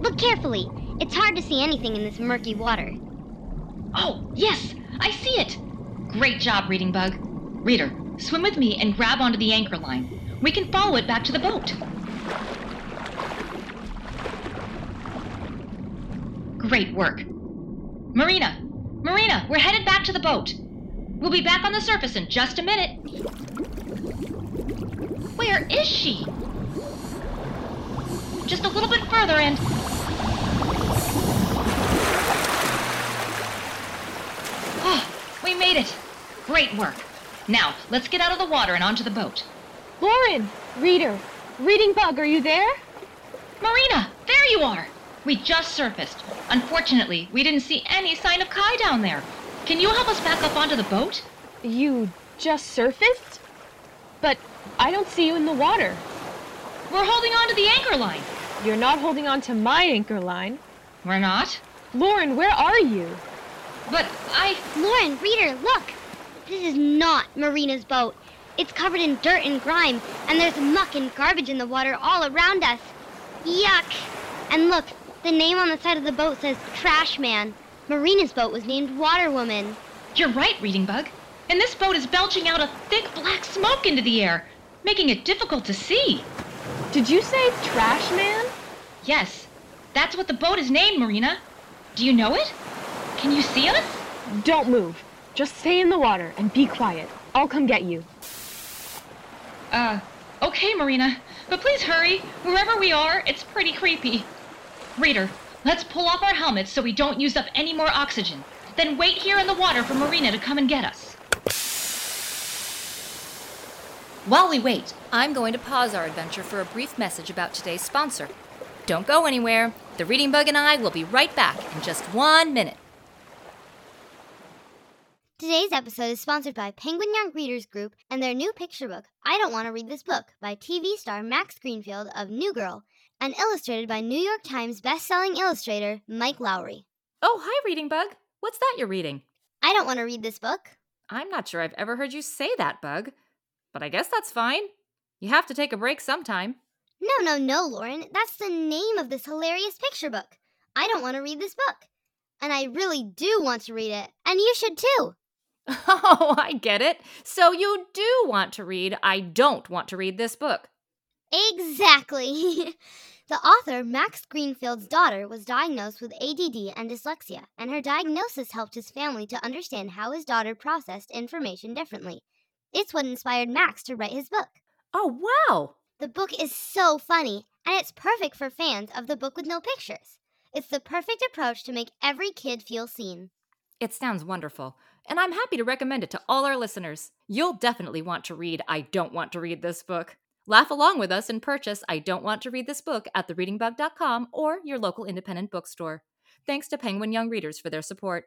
Look carefully. It's hard to see anything in this murky water. Oh, yes, I see it. Great job, Reading Bug. Reader, swim with me and grab onto the anchor line. We can follow it back to the boat. Great work. Marina! Marina, we're headed back to the boat. We'll be back on the surface in just a minute. Where is she? Just a little bit further and. Oh, we made it. Great work. Now, let's get out of the water and onto the boat. Lauren! Reader! Reading Bug, are you there? Marina, there you are! We just surfaced. Unfortunately, we didn't see any sign of Kai down there. Can you help us back up onto the boat? You just surfaced? But I don't see you in the water. We're holding on to the anchor line. You're not holding on to my anchor line. We're not? Lauren, where are you? But I. Lauren, reader, look! This is not Marina's boat. It's covered in dirt and grime, and there's muck and garbage in the water all around us. Yuck! And look, the name on the side of the boat says Trash Man. Marina's boat was named Water Woman. You're right, Reading Bug. And this boat is belching out a thick black smoke into the air, making it difficult to see. Did you say Trash Man? Yes, that's what the boat is named, Marina. Do you know it? Can you see us? Don't move. Just stay in the water and be quiet. I'll come get you. Uh, okay, Marina. But please hurry. Wherever we are, it's pretty creepy. Reader, let's pull off our helmets so we don't use up any more oxygen. Then wait here in the water for Marina to come and get us. While we wait, I'm going to pause our adventure for a brief message about today's sponsor. Don't go anywhere. The Reading Bug and I will be right back in just one minute. Today's episode is sponsored by Penguin Young Readers Group and their new picture book, I Don't Want to Read This Book, by TV star Max Greenfield of New Girl, and illustrated by New York Times bestselling illustrator Mike Lowery. Oh, hi, Reading Bug. What's that you're reading? I don't want to read this book. I'm not sure I've ever heard you say that, Bug. But I guess that's fine. You have to take a break sometime. No, no, no, Lauren. That's the name of this hilarious picture book. I don't want to read this book. And I really do want to read it. And you should too. Oh, I get it. So you do want to read I Don't Want to Read This Book. Exactly. the author, Max Greenfield's daughter, was diagnosed with ADD and dyslexia, and her diagnosis helped his family to understand how his daughter processed information differently. It's what inspired Max to write his book. Oh, wow. The book is so funny, and it's perfect for fans of the book with no pictures. It's the perfect approach to make every kid feel seen. It sounds wonderful, and I'm happy to recommend it to all our listeners. You'll definitely want to read I Don't Want to Read This Book. Laugh along with us and purchase I Don't Want to Read This Book at thereadingbug.com or your local independent bookstore. Thanks to Penguin Young Readers for their support.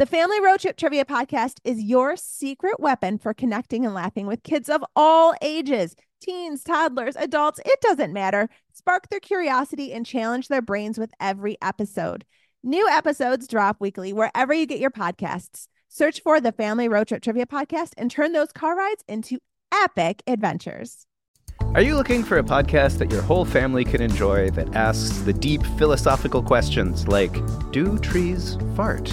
The Family Road Trip Trivia Podcast is your secret weapon for connecting and laughing with kids of all ages teens, toddlers, adults, it doesn't matter. Spark their curiosity and challenge their brains with every episode. New episodes drop weekly wherever you get your podcasts. Search for the Family Road Trip Trivia Podcast and turn those car rides into epic adventures. Are you looking for a podcast that your whole family can enjoy that asks the deep philosophical questions like Do trees fart?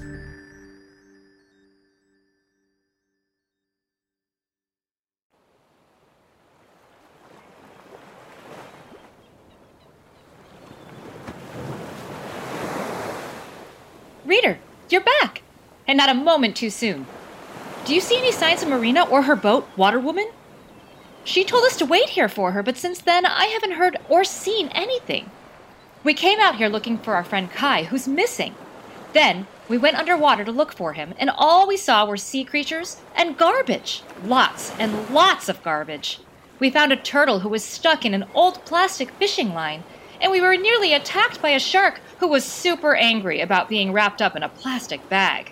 Reader, you're back! And not a moment too soon. Do you see any signs of Marina or her boat, Water Woman? She told us to wait here for her, but since then I haven't heard or seen anything. We came out here looking for our friend Kai, who's missing. Then we went underwater to look for him, and all we saw were sea creatures and garbage. Lots and lots of garbage. We found a turtle who was stuck in an old plastic fishing line, and we were nearly attacked by a shark who was super angry about being wrapped up in a plastic bag.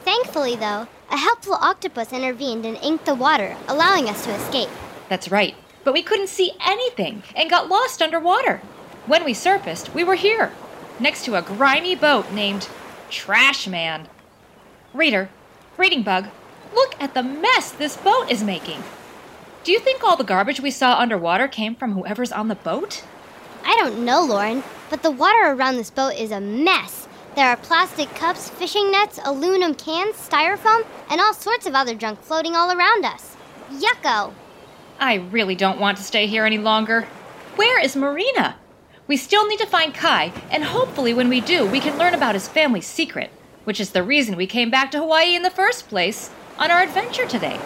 Thankfully, though, a helpful octopus intervened and inked the water, allowing us to escape. That's right, but we couldn't see anything and got lost underwater. When we surfaced, we were here. next to a grimy boat named Trash Man. Reader, Reading Bug, look at the mess this boat is making. Do you think all the garbage we saw underwater came from whoever's on the boat? I don't know, Lauren, but the water around this boat is a mess. There are plastic cups, fishing nets, aluminum cans, styrofoam, and all sorts of other junk floating all around us. Yucko! I really don't want to stay here any longer. Where is Marina? We still need to find Kai, and hopefully, when we do, we can learn about his family's secret, which is the reason we came back to Hawaii in the first place on our adventure today.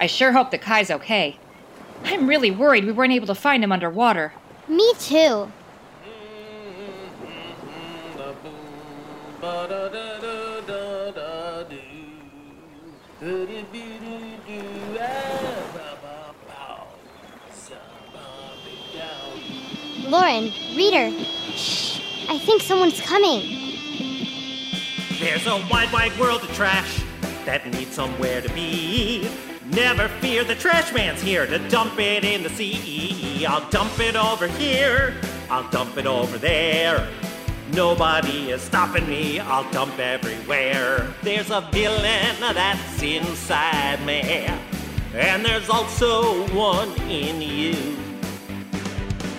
I sure hope that Kai's okay. I'm really worried we weren't able to find him underwater. Me too. Lauren, reader, shh. I think someone's coming. There's a wide, wide world of trash that needs somewhere to be. Never fear, the trash man's here to dump it in the sea. I'll dump it over here, I'll dump it over there. Nobody is stopping me, I'll dump everywhere. There's a villain that's inside me, and there's also one in you.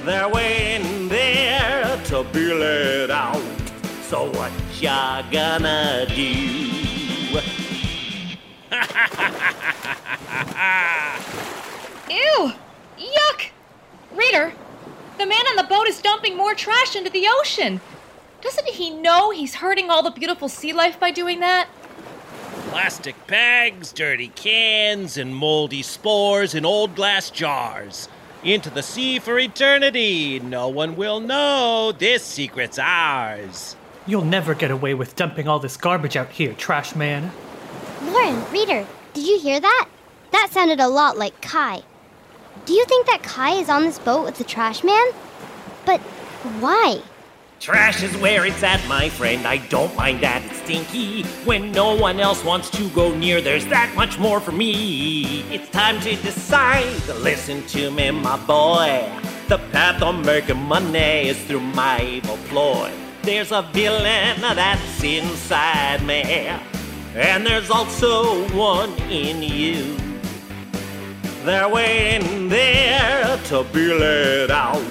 They're waiting there to be let out. So what ya gonna do? Ew! Yuck! Reader, the man on the boat is dumping more trash into the ocean. Doesn't he know he's hurting all the beautiful sea life by doing that? Plastic bags, dirty cans, and moldy spores in old glass jars. Into the sea for eternity. No one will know. This secret's ours. You'll never get away with dumping all this garbage out here, trash man. Lauren, reader, did you hear that? That sounded a lot like Kai. Do you think that Kai is on this boat with the trash man? But why? Trash is where it's at, my friend. I don't mind that it's stinky. When no one else wants to go near, there's that much more for me. It's time to decide. Listen to me, my boy. The path of making money is through my evil ploy. There's a villain that's inside me, and there's also one in you. They're waiting there to be let out.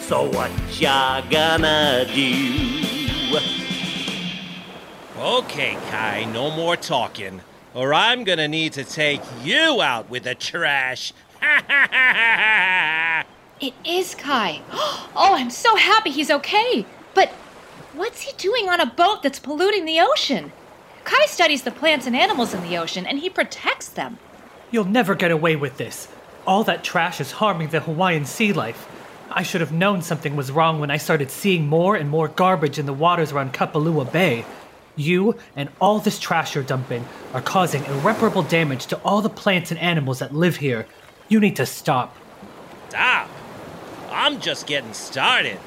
So what ya gonna do? Okay, Kai, no more talking, or I'm gonna need to take you out with the trash. It is Kai. Oh, I'm so happy he's okay. But what's he doing on a boat that's polluting the ocean? Kai studies the plants and animals in the ocean, and he protects them. You'll never get away with this. All that trash is harming the Hawaiian sea life. I should have known something was wrong when I started seeing more and more garbage in the waters around Kapalua Bay. You and all this trash you're dumping are causing irreparable damage to all the plants and animals that live here. You need to stop. Stop! I'm just getting started.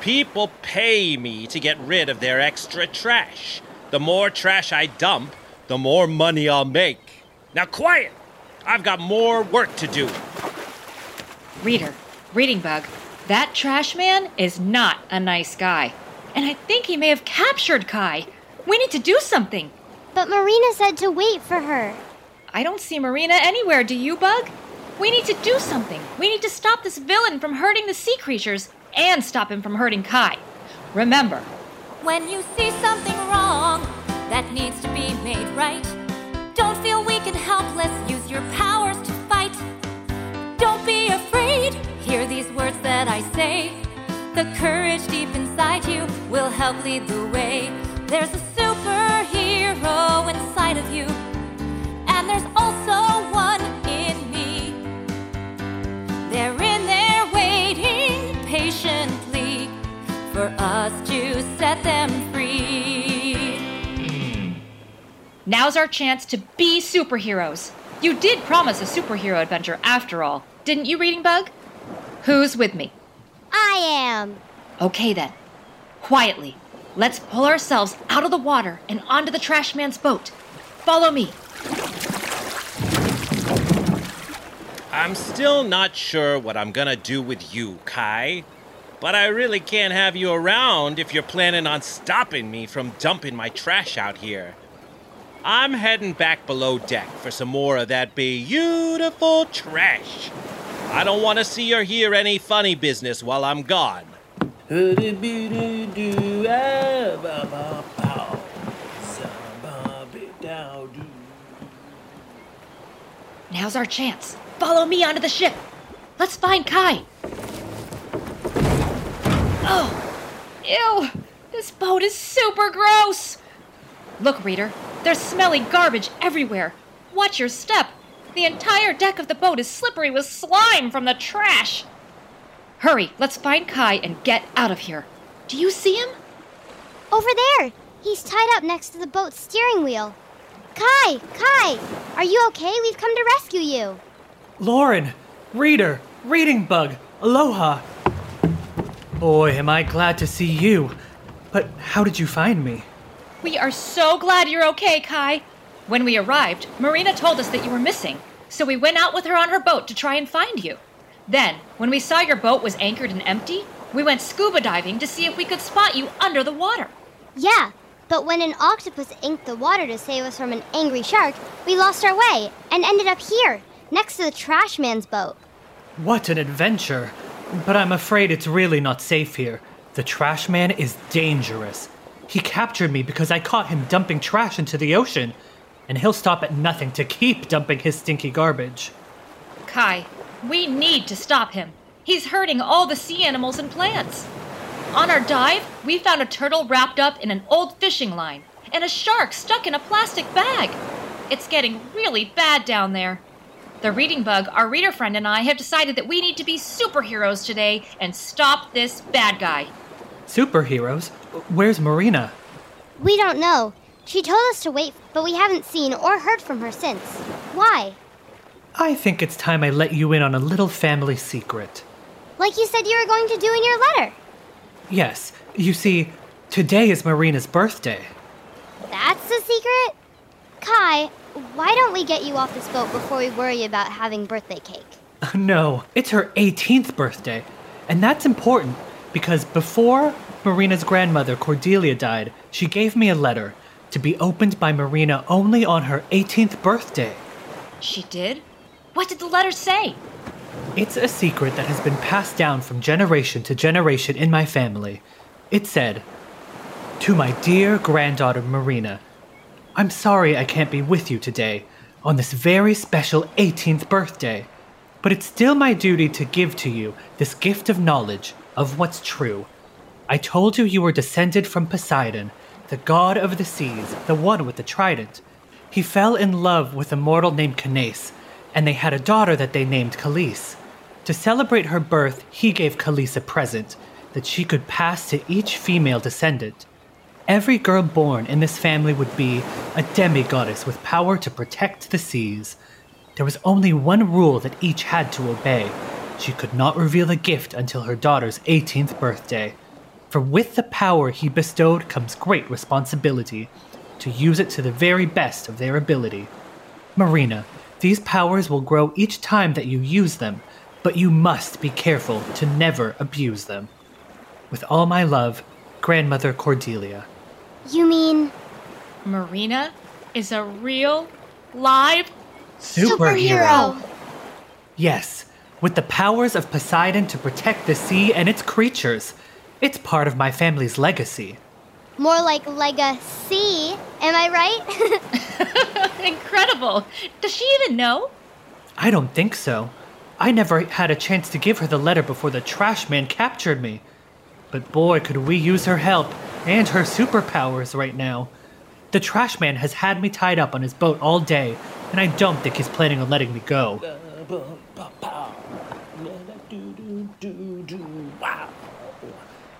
People pay me to get rid of their extra trash. The more trash I dump, the more money I'll make. Now, quiet! I've got more work to do. Reader, Reading Bug, that trash man is not a nice guy. And I think he may have captured Kai. We need to do something. But Marina said to wait for her. I don't see Marina anywhere, do you, Bug? We need to do something. We need to stop this villain from hurting the sea creatures and stop him from hurting Kai. Remember, When you see something wrong that needs to be made right, don't feel weak and helpless. Use your powers to fight. Don't be afraid. Hear these words that I say. The courage deep inside you will help lead the way. There's a superhero inside of you, and there's also one in me. There for us to set them free. now's our chance to be superheroes. You did promise a superhero adventure after all, didn't you, Reading Bug? Who's with me? I am. Okay then. Quietly, let's pull ourselves out of the water and onto the trash man's boat. Follow me. I'm still not sure what I'm gonna do with you, Kai. But I really can't have you around if you're planning on stopping me from dumping my trash out here. I'm heading back below deck for some more of that beautiful trash. I don't want to see or hear any funny business while I'm gone. Now's our chance. Follow me onto the ship. Let's find Kai. Oh, ew! This boat is super gross! Look, Reader, there's smelly garbage everywhere. Watch your step. The entire deck of the boat is slippery with slime from the trash. Hurry, let's find Kai and get out of here. Do you see him? Over there! He's tied up next to the boat's steering wheel. Kai! Kai! Are you okay? We've come to rescue you. Lauren, Reader, Reading Bug, aloha. Boy, am I glad to see you. But how did you find me? We are so glad you're okay, Kai. When we arrived, Marina told us that you were missing, so we went out with her on her boat to try and find you. Then, when we saw your boat was anchored and empty, we went scuba diving to see if we could spot you under the water. Yeah, but when an octopus inked the water to save us from an angry shark, we lost our way and ended up here, next to the trash man's boat. What an adventure! But I'm afraid it's really not safe here. The trash man is dangerous. He captured me because I caught him dumping trash into the ocean, and he'll stop at nothing to keep dumping his stinky garbage. Kai, we need to stop him. He's hurting all the sea animals and plants. On our dive, we found a turtle wrapped up in an old fishing line and a shark stuck in a plastic bag. It's getting really bad down there. The reading bug, our reader friend, and I have decided that we need to be superheroes today and stop this bad guy. Superheroes? Where's Marina? We don't know. She told us to wait, but we haven't seen or heard from her since. Why? I think it's time I let you in on a little family secret. Like you said you were going to do in your letter. Yes, you see, today is Marina's birthday. That's the secret? Kai, why don't we get you off this boat before we worry about having birthday cake? No, it's her 18th birthday. And that's important because before Marina's grandmother, Cordelia, died, she gave me a letter to be opened by Marina only on her 18th birthday. She did? What did the letter say? It's a secret that has been passed down from generation to generation in my family. It said, To my dear granddaughter Marina, I'm sorry I can't be with you today on this very special 18th birthday, but it's still my duty to give to you this gift of knowledge of what's true. I told you you were descended from Poseidon, the god of the seas, the one with the trident. He fell in love with a mortal named Canace, and they had a daughter that they named Khalees. To celebrate her birth, he gave Khalees a present that she could pass to each female descendant. Every girl born in this family would be a demigoddess with power to protect the seas. There was only one rule that each had to obey. She could not reveal a gift until her daughter's 18th birthday. For with the power he bestowed comes great responsibility to use it to the very best of their ability. Marina, these powers will grow each time that you use them, but you must be careful to never abuse them. With all my love, Grandmother Cordelia. You mean. Marina is a real, live Superhero. Yes, with the powers of Poseidon to protect the sea and its creatures. It's part of my family's legacy. More like legacy, am I right? Incredible. Does she even know? I don't think so. I never had a chance to give her the letter before the trash man captured me. But boy, could we use her help and her superpowers right now. The trash man has had me tied up on his boat all day, and I don't think he's planning on letting me go.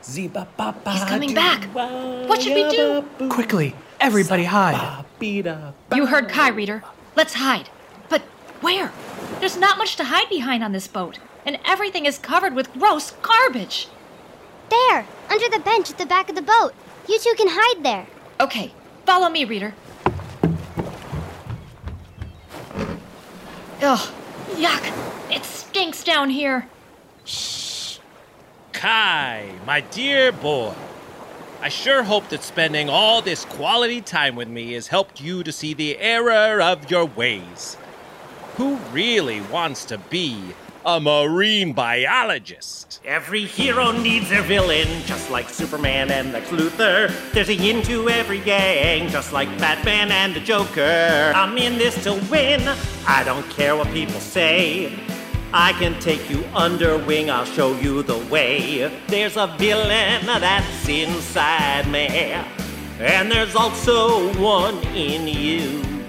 He's coming back. What should we do? Quickly, everybody hide. You heard Kai, Reader. Let's hide. But where? There's not much to hide behind on this boat, and everything is covered with gross garbage. There, under the bench at the back of the boat. You two can hide there. Okay, follow me, Reader. Ugh, yuck. It stinks down here. Shh. Kai, my dear boy. I sure hope that spending all this quality time with me has helped you to see the error of your ways. Who really wants to be a marine biologist? Every hero needs their villain, just like Superman and Lex Luthor. There's a yin to every gang, just like Batman and the Joker. I'm in this to win, I don't care what people say. I can take you under wing, I'll show you the way. There's a villain that's inside me, and there's also one in you.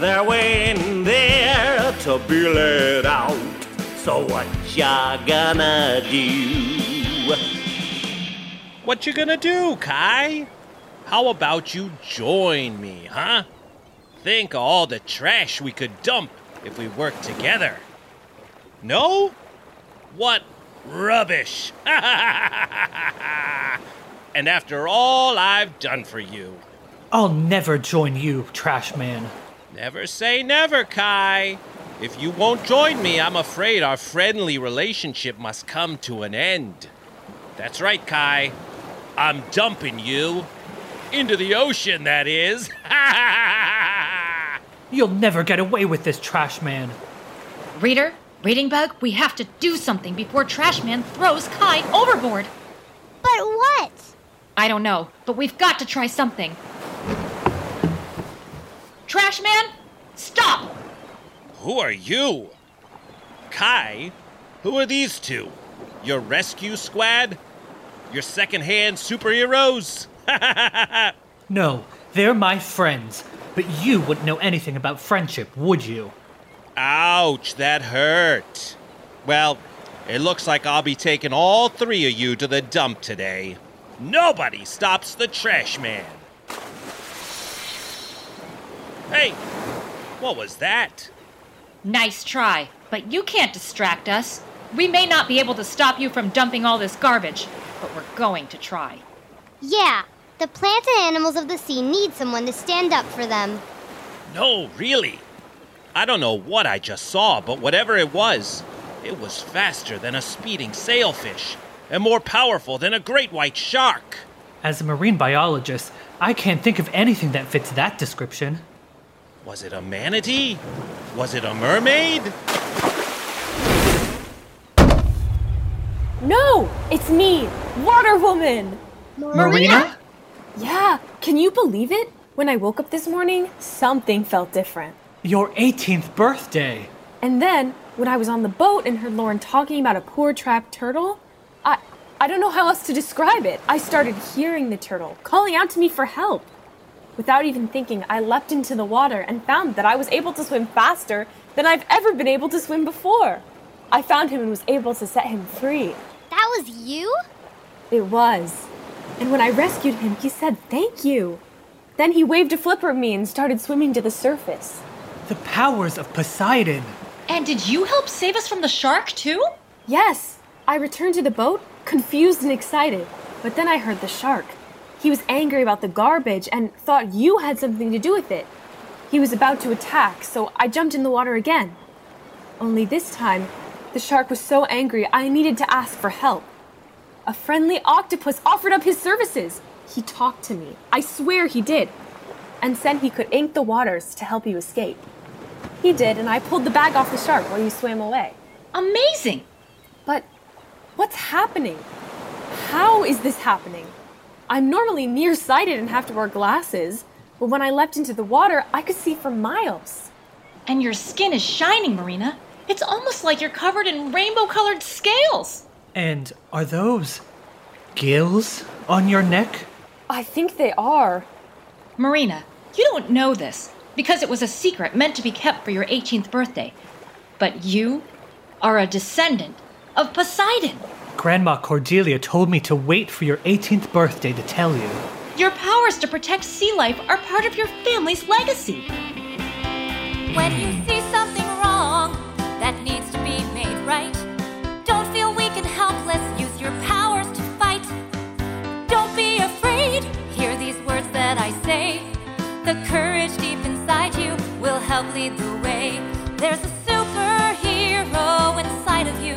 They're waiting there to be let out. So what ya gonna do? What you gonna do, Kai? How about you join me, huh? Think of all the trash we could dump if we worked together. No? What rubbish! and after all I've done for you. I'll never join you, trash man. Never say never, Kai. If you won't join me, I'm afraid our friendly relationship must come to an end. That's right, Kai. I'm dumping you. Into the ocean, that is. You'll never get away with this, trash man. Reader, Reading Bug, we have to do something before Trash Man throws Kai overboard. But what? I don't know, but we've got to try something. Trash Man, stop! Who are you? Kai? Who are these two? Your rescue squad? Your second-hand superheroes? No, they're my friends. But you wouldn't know anything about friendship, would you? Ouch, that hurt. Well, it looks like I'll be taking all three of you to the dump today. Nobody stops the trash man. Hey, what was that? Nice try, but you can't distract us. We may not be able to stop you from dumping all this garbage, but we're going to try. Yeah, the plants and animals of the sea need someone to stand up for them. No, really. I don't know what I just saw, but whatever it was, it was faster than a speeding sailfish and more powerful than a great white shark. As a marine biologist, I can't think of anything that fits that description. Was it a manatee? Was it a mermaid? No! It's me, Water Woman! Marina? Yeah, can you believe it? When I woke up this morning, something felt different. Your 18th birthday. And then, when I was on the boat and heard Lauren talking about a poor trapped turtle, I I don't know how else to describe it. I started hearing the turtle calling out to me for help. Without even thinking, I leapt into the water and found that I was able to swim faster than I've ever been able to swim before. I found him and was able to set him free. That was you? It was. And when I rescued him, he said thank you. Then he waved a flipper at me and started swimming to the surface. The powers of Poseidon. And did you help save us from the shark, too? Yes, I returned to the boat, confused and excited. But then I heard the shark. He was angry about the garbage and thought you had something to do with it. He was about to attack, so I jumped in the water again. Only this time, the shark was so angry I needed to ask for help. A friendly octopus offered up his services. He talked to me. I swear he did. And said he could ink the waters to help you escape. He did, and I pulled the bag off the shark while you swam away. Amazing! But what's happening? How is this happening? I'm normally nearsighted and have to wear glasses, but when I leapt into the water, I could see for miles. And your skin is shining, Marina. It's almost like you're covered in rainbow colored scales. And are those gills on your neck? I think they are. Marina, you don't know this because it was a secret meant to be kept for your 18th birthday. But you are a descendant of Poseidon. Grandma Cordelia told me to wait for your 18th birthday to tell you. Your powers to protect sea life are part of your family's legacy. When you see something wrong that needs to be made right, don't feel weak and helpless. Use your powers to fight. Don't be afraid. Hear these words that I say. The courage deep inside you will help lead the way. There's a superhero inside of you,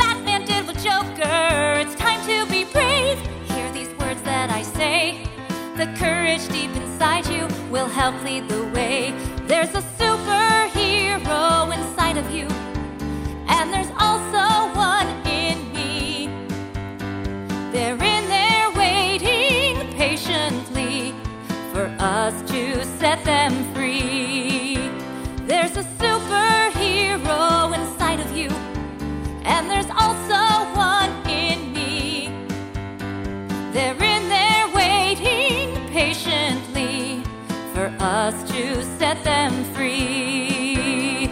The courage deep inside you will help lead the way. There's a superhero inside of you, and there's also one in me. They're in there waiting patiently for us to set them free. There's a superhero inside of you, and there's also us to set them free.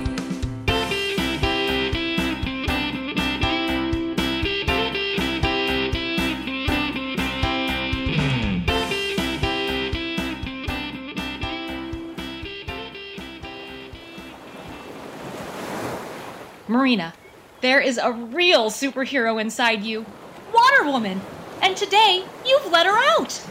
Marina, there is a real superhero inside you Water Woman. And today, you've let her out.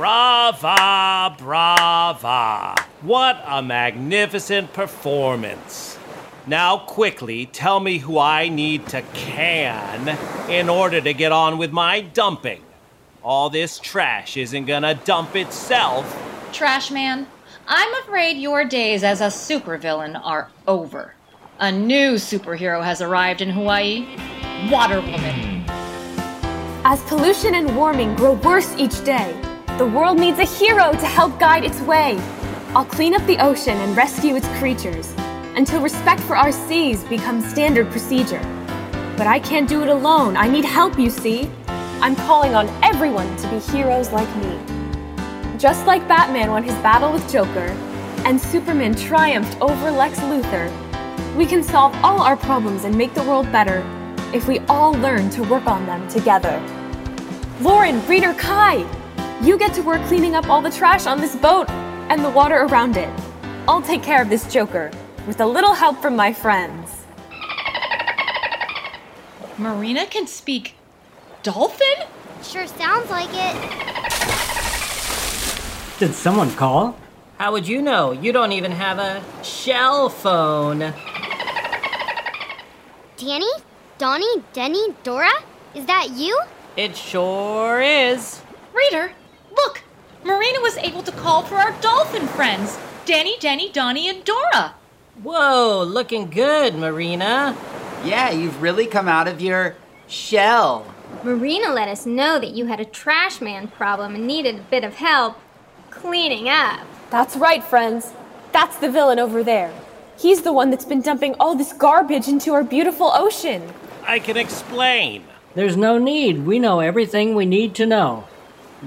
Brava, brava. What a magnificent performance. Now, quickly, tell me who I need to can in order to get on with my dumping. All this trash isn't gonna dump itself. Trash Man, I'm afraid your days as a supervillain are over. A new superhero has arrived in Hawaii Water Woman. As pollution and warming grow worse each day, the world needs a hero to help guide its way. I'll clean up the ocean and rescue its creatures until respect for our seas becomes standard procedure. But I can't do it alone. I need help, you see. I'm calling on everyone to be heroes like me. Just like Batman won his battle with Joker and Superman triumphed over Lex Luthor, we can solve all our problems and make the world better if we all learn to work on them together. Lauren, Reader, Kai, you get to work cleaning up all the trash on this boat and the water around it. I'll take care of this Joker with a little help from my friends. Marina can speak dolphin? Sure sounds like it. Did someone call? How would you know? You don't even have a shell phone. Danny? Donnie? Denny? Dora? Is that you? It sure is. Reader, look! Marina was able to call for our dolphin friends Danny, Danny, Donnie, and Dora. Whoa, looking good, Marina. Yeah, you've really come out of your shell. Marina let us know that you had a trash man problem and needed a bit of help cleaning up. That's right, friends. That's the villain over there. He's the one that's been dumping all this garbage into our beautiful ocean. I can explain. There's no need. We know everything we need to know.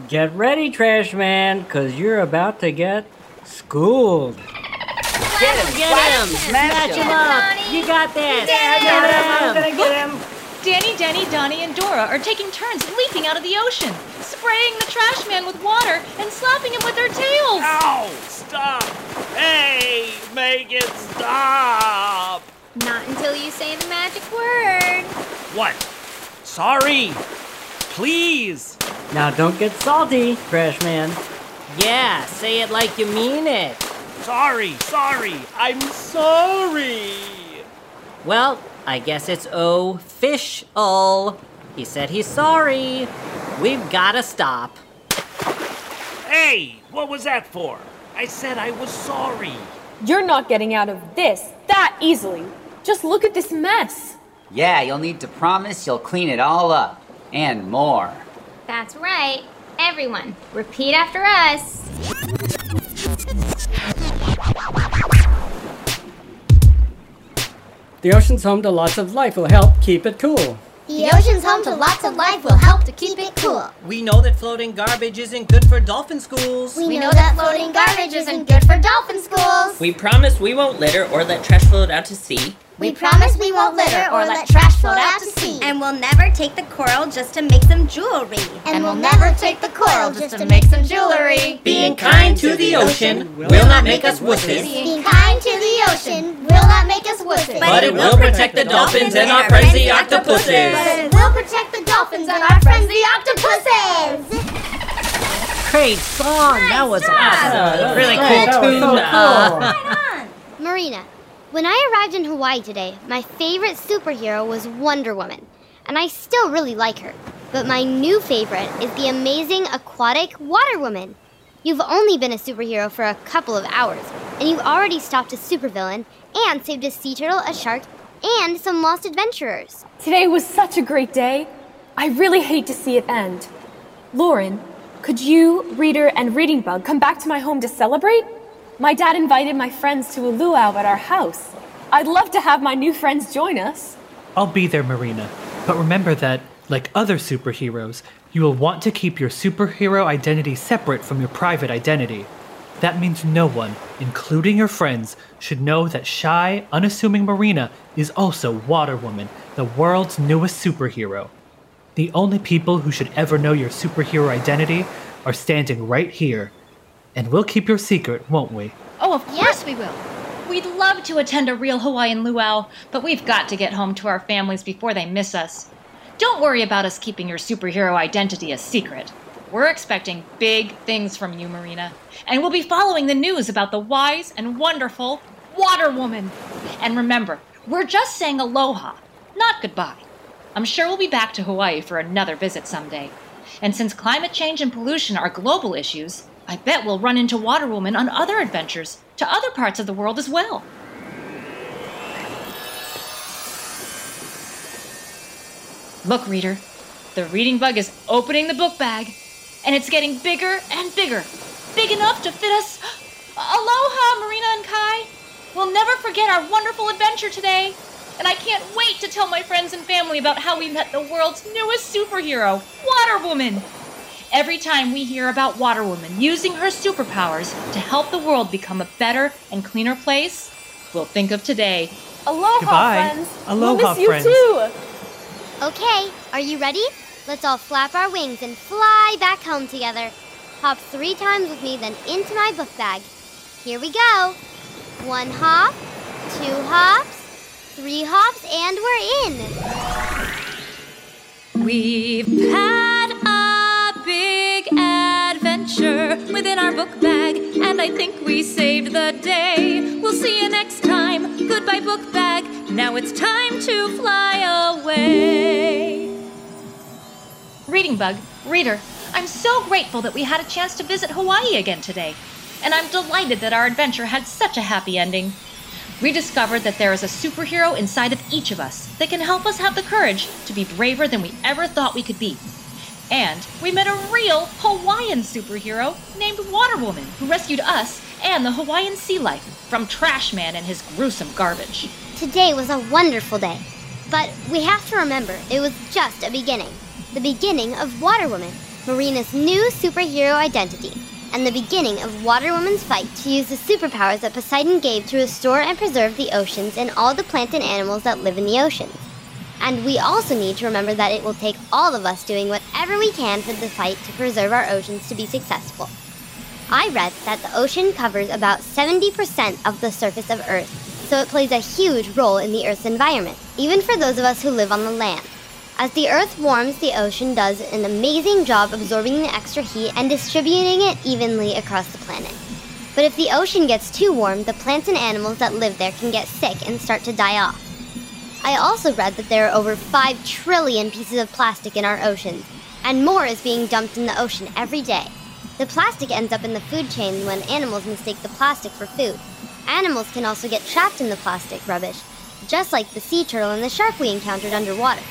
Get ready, trash man, cause you're about to get schooled. Get him, get him! Smash him up! You got this! Get him! gonna get him! Danny, Denny, Donnie, and Dora are taking turns leaping out of the ocean, spraying the trash man with water and slapping him with their tails. Ow! Stop! Hey! Make it stop! Not until you say the magic word. What? Sorry! Please! Now don't get salty, trash man. Yeah, say it like you mean it. Sorry, sorry, I'm sorry! Well, I guess it's official. He said he's sorry. We've gotta stop. Hey, what was that for? I said I was sorry. You're not getting out of this that easily. Just look at this mess. Yeah, you'll need to promise you'll clean it all up. And more. That's right. Everyone, repeat after us. The ocean's home to lots of life will help keep it cool. The ocean's home to lots of life will help to keep it cool. We know that floating garbage isn't good for dolphin schools. We know that floating garbage isn't good for dolphin schools. We promise we won't litter or let trash float out to sea. We promise we won't litter or let trash float out to sea. And we'll never take the coral just to make some jewelry. And we'll never take the coral just to make some jewelry. Being kind to the ocean will not make us wusses. Being kind to the ocean will not make us wusses. But it will protect the dolphins and our friends the octopuses. But it will protect the dolphins and our friends the octopuses. Great song. that was awesome. Really Great. cool tune. Marina, when I arrived in Hawaii today, my favorite superhero was Wonder Woman, and I still really like her. But my new favorite is the amazing aquatic Water Woman. You've only been a superhero for a couple of hours, and you've already stopped a supervillain and saved a sea turtle, a shark, and some lost adventurers. Today was such a great day. I really hate to see it end. Lauren, could you, Reader, and Reading Bug come back to my home to celebrate? My dad invited my friends to a luau at our house. I'd love to have my new friends join us. I'll be there, Marina. But remember that, like other superheroes, you will want to keep your superhero identity separate from your private identity. That means no one, including your friends, should know that shy, unassuming Marina is also Water Woman, the world's newest superhero. The only people who should ever know your superhero identity are standing right here. And we'll keep your secret, won't we? Oh, of course we will. We'd love to attend a real Hawaiian luau, but we've got to get home to our families before they miss us. Don't worry about us keeping your superhero identity a secret. We're expecting big things from you, Marina, and we'll be following the news about the wise and wonderful Water Woman. And remember, we're just saying aloha, not goodbye. I'm sure we'll be back to Hawaii for another visit someday. And since climate change and pollution are global issues, I bet we'll run into Water Woman on other adventures to other parts of the world as well. Look, reader, the reading bug is opening the book bag, and it's getting bigger and bigger. Big enough to fit us. Aloha, Marina and Kai. We'll never forget our wonderful adventure today. And I can't wait to tell my friends and family about how we met the world's newest superhero, Water Woman. Every time we hear about Water Woman using her superpowers to help the world become a better and cleaner place, we'll think of today. Aloha, Goodbye. friends. Aloha, we'll miss you friends. too. Okay, are you ready? Let's all flap our wings and fly back home together. Hop three times with me, then into my book bag. Here we go. One hop, two hops, three hops, and we're in. We've had a big adventure within our book bag, and I think we saved the day. We'll see you next time. Goodbye, book bag. Now it's time to fly away. Reading Bug, reader, I'm so grateful that we had a chance to visit Hawaii again today. And I'm delighted that our adventure had such a happy ending. We discovered that there is a superhero inside of each of us that can help us have the courage to be braver than we ever thought we could be. And we met a real Hawaiian superhero named Water Woman who rescued us and the Hawaiian sea life from Trash Man and his gruesome garbage. Today was a wonderful day. But we have to remember it was just a beginning. The beginning of Water Woman, Marina's new superhero identity, and the beginning of Water Woman's fight to use the superpowers that Poseidon gave to restore and preserve the oceans and all the plants and animals that live in the oceans. And we also need to remember that it will take all of us doing whatever we can for the fight to preserve our oceans to be successful. I read that the ocean covers about 70% of the surface of Earth, so it plays a huge role in the Earth's environment, even for those of us who live on the land. As the Earth warms, the ocean does an amazing job absorbing the extra heat and distributing it evenly across the planet. But if the ocean gets too warm, the plants and animals that live there can get sick and start to die off. I also read that there are over 5 trillion pieces of plastic in our oceans, and more is being dumped in the ocean every day. The plastic ends up in the food chain when animals mistake the plastic for food. Animals can also get trapped in the plastic rubbish, just like the sea turtle and the shark we encountered underwater.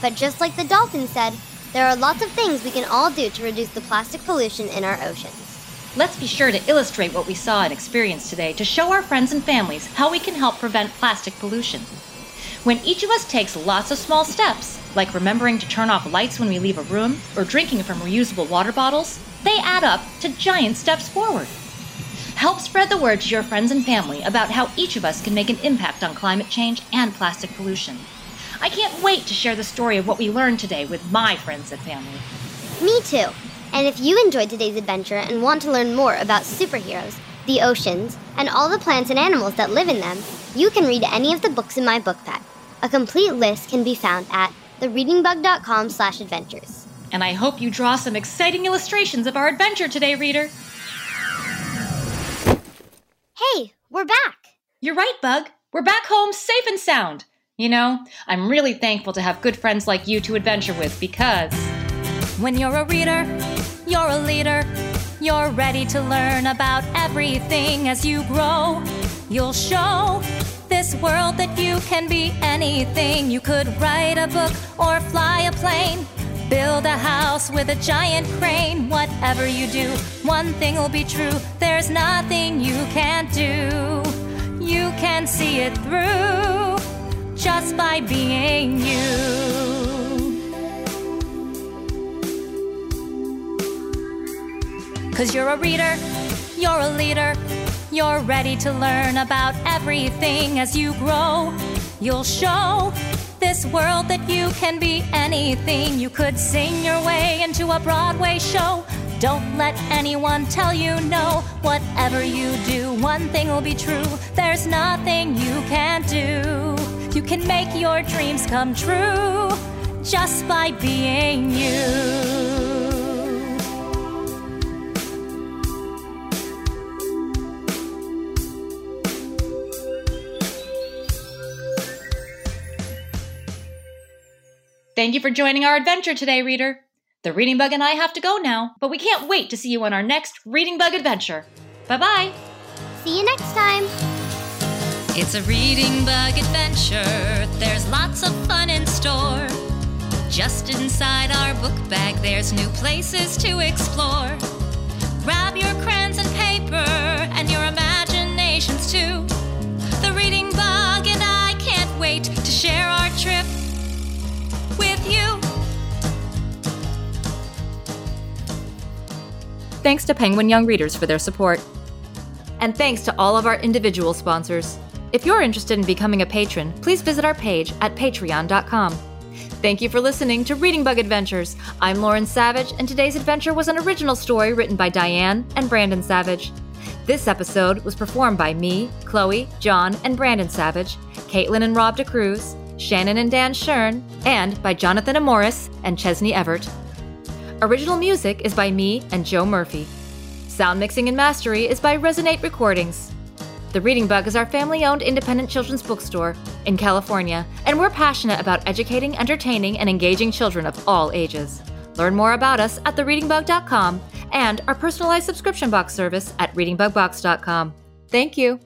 But just like the dolphin said, there are lots of things we can all do to reduce the plastic pollution in our oceans. Let's be sure to illustrate what we saw and experienced today to show our friends and families how we can help prevent plastic pollution. When each of us takes lots of small steps, like remembering to turn off lights when we leave a room or drinking from reusable water bottles, they add up to giant steps forward. Help spread the word to your friends and family about how each of us can make an impact on climate change and plastic pollution. I can't wait to share the story of what we learned today with my friends and family. Me too. And if you enjoyed today's adventure and want to learn more about superheroes, the oceans, and all the plants and animals that live in them, you can read any of the books in my book bag. A complete list can be found at thereadingbug.com slash adventures. And I hope you draw some exciting illustrations of our adventure today, reader. Hey, we're back. You're right, Bug. We're back home safe and sound. You know, I'm really thankful to have good friends like you to adventure with because. When you're a reader, you're a leader. You're ready to learn about everything as you grow. You'll show this world that you can be anything. You could write a book or fly a plane. Build a house with a giant crane. Whatever you do, one thing will be true. There's nothing you can't do. You can see it through just by being you. Cause you're a reader, you're a leader. You're ready to learn about everything as you grow. You'll show this world that you can be anything. You could sing your way into a Broadway show. Don't let anyone tell you no. Whatever you do, one thing will be true. There's nothing you can't do. You can make your dreams come true just by being you. Thank you for joining our adventure today, reader. The Reading Bug and I have to go now, but we can't wait to see you on our next Reading Bug adventure. Bye bye. See you next time. It's a reading bug adventure. There's lots of fun in store. Just inside our book bag, there's new places to explore. Grab your crayons and paper and your imaginations too. The reading bug and I can't wait to share our trip Thanks to Penguin Young Readers for their support. And thanks to all of our individual sponsors. If you're interested in becoming a patron, please visit our page at patreon.com. Thank you for listening to Reading Bug Adventures. I'm Lauren Savage, and today's adventure was an original story written by Diane and Brandon Savage. This episode was performed by me, Chloe, John, and Brandon Savage, Caitlin and Rob DeCruz, Shannon and Dan Shern, and by Jonathan Amoris and Chesney Everett. Original music is by me and Joe Murphy. Sound mixing and mastery is by Resonate Recordings. The Reading Bug is our family owned independent children's bookstore in California, and we're passionate about educating, entertaining, and engaging children of all ages. Learn more about us at thereadingbug.com and our personalized subscription box service at readingbugbox.com. Thank you.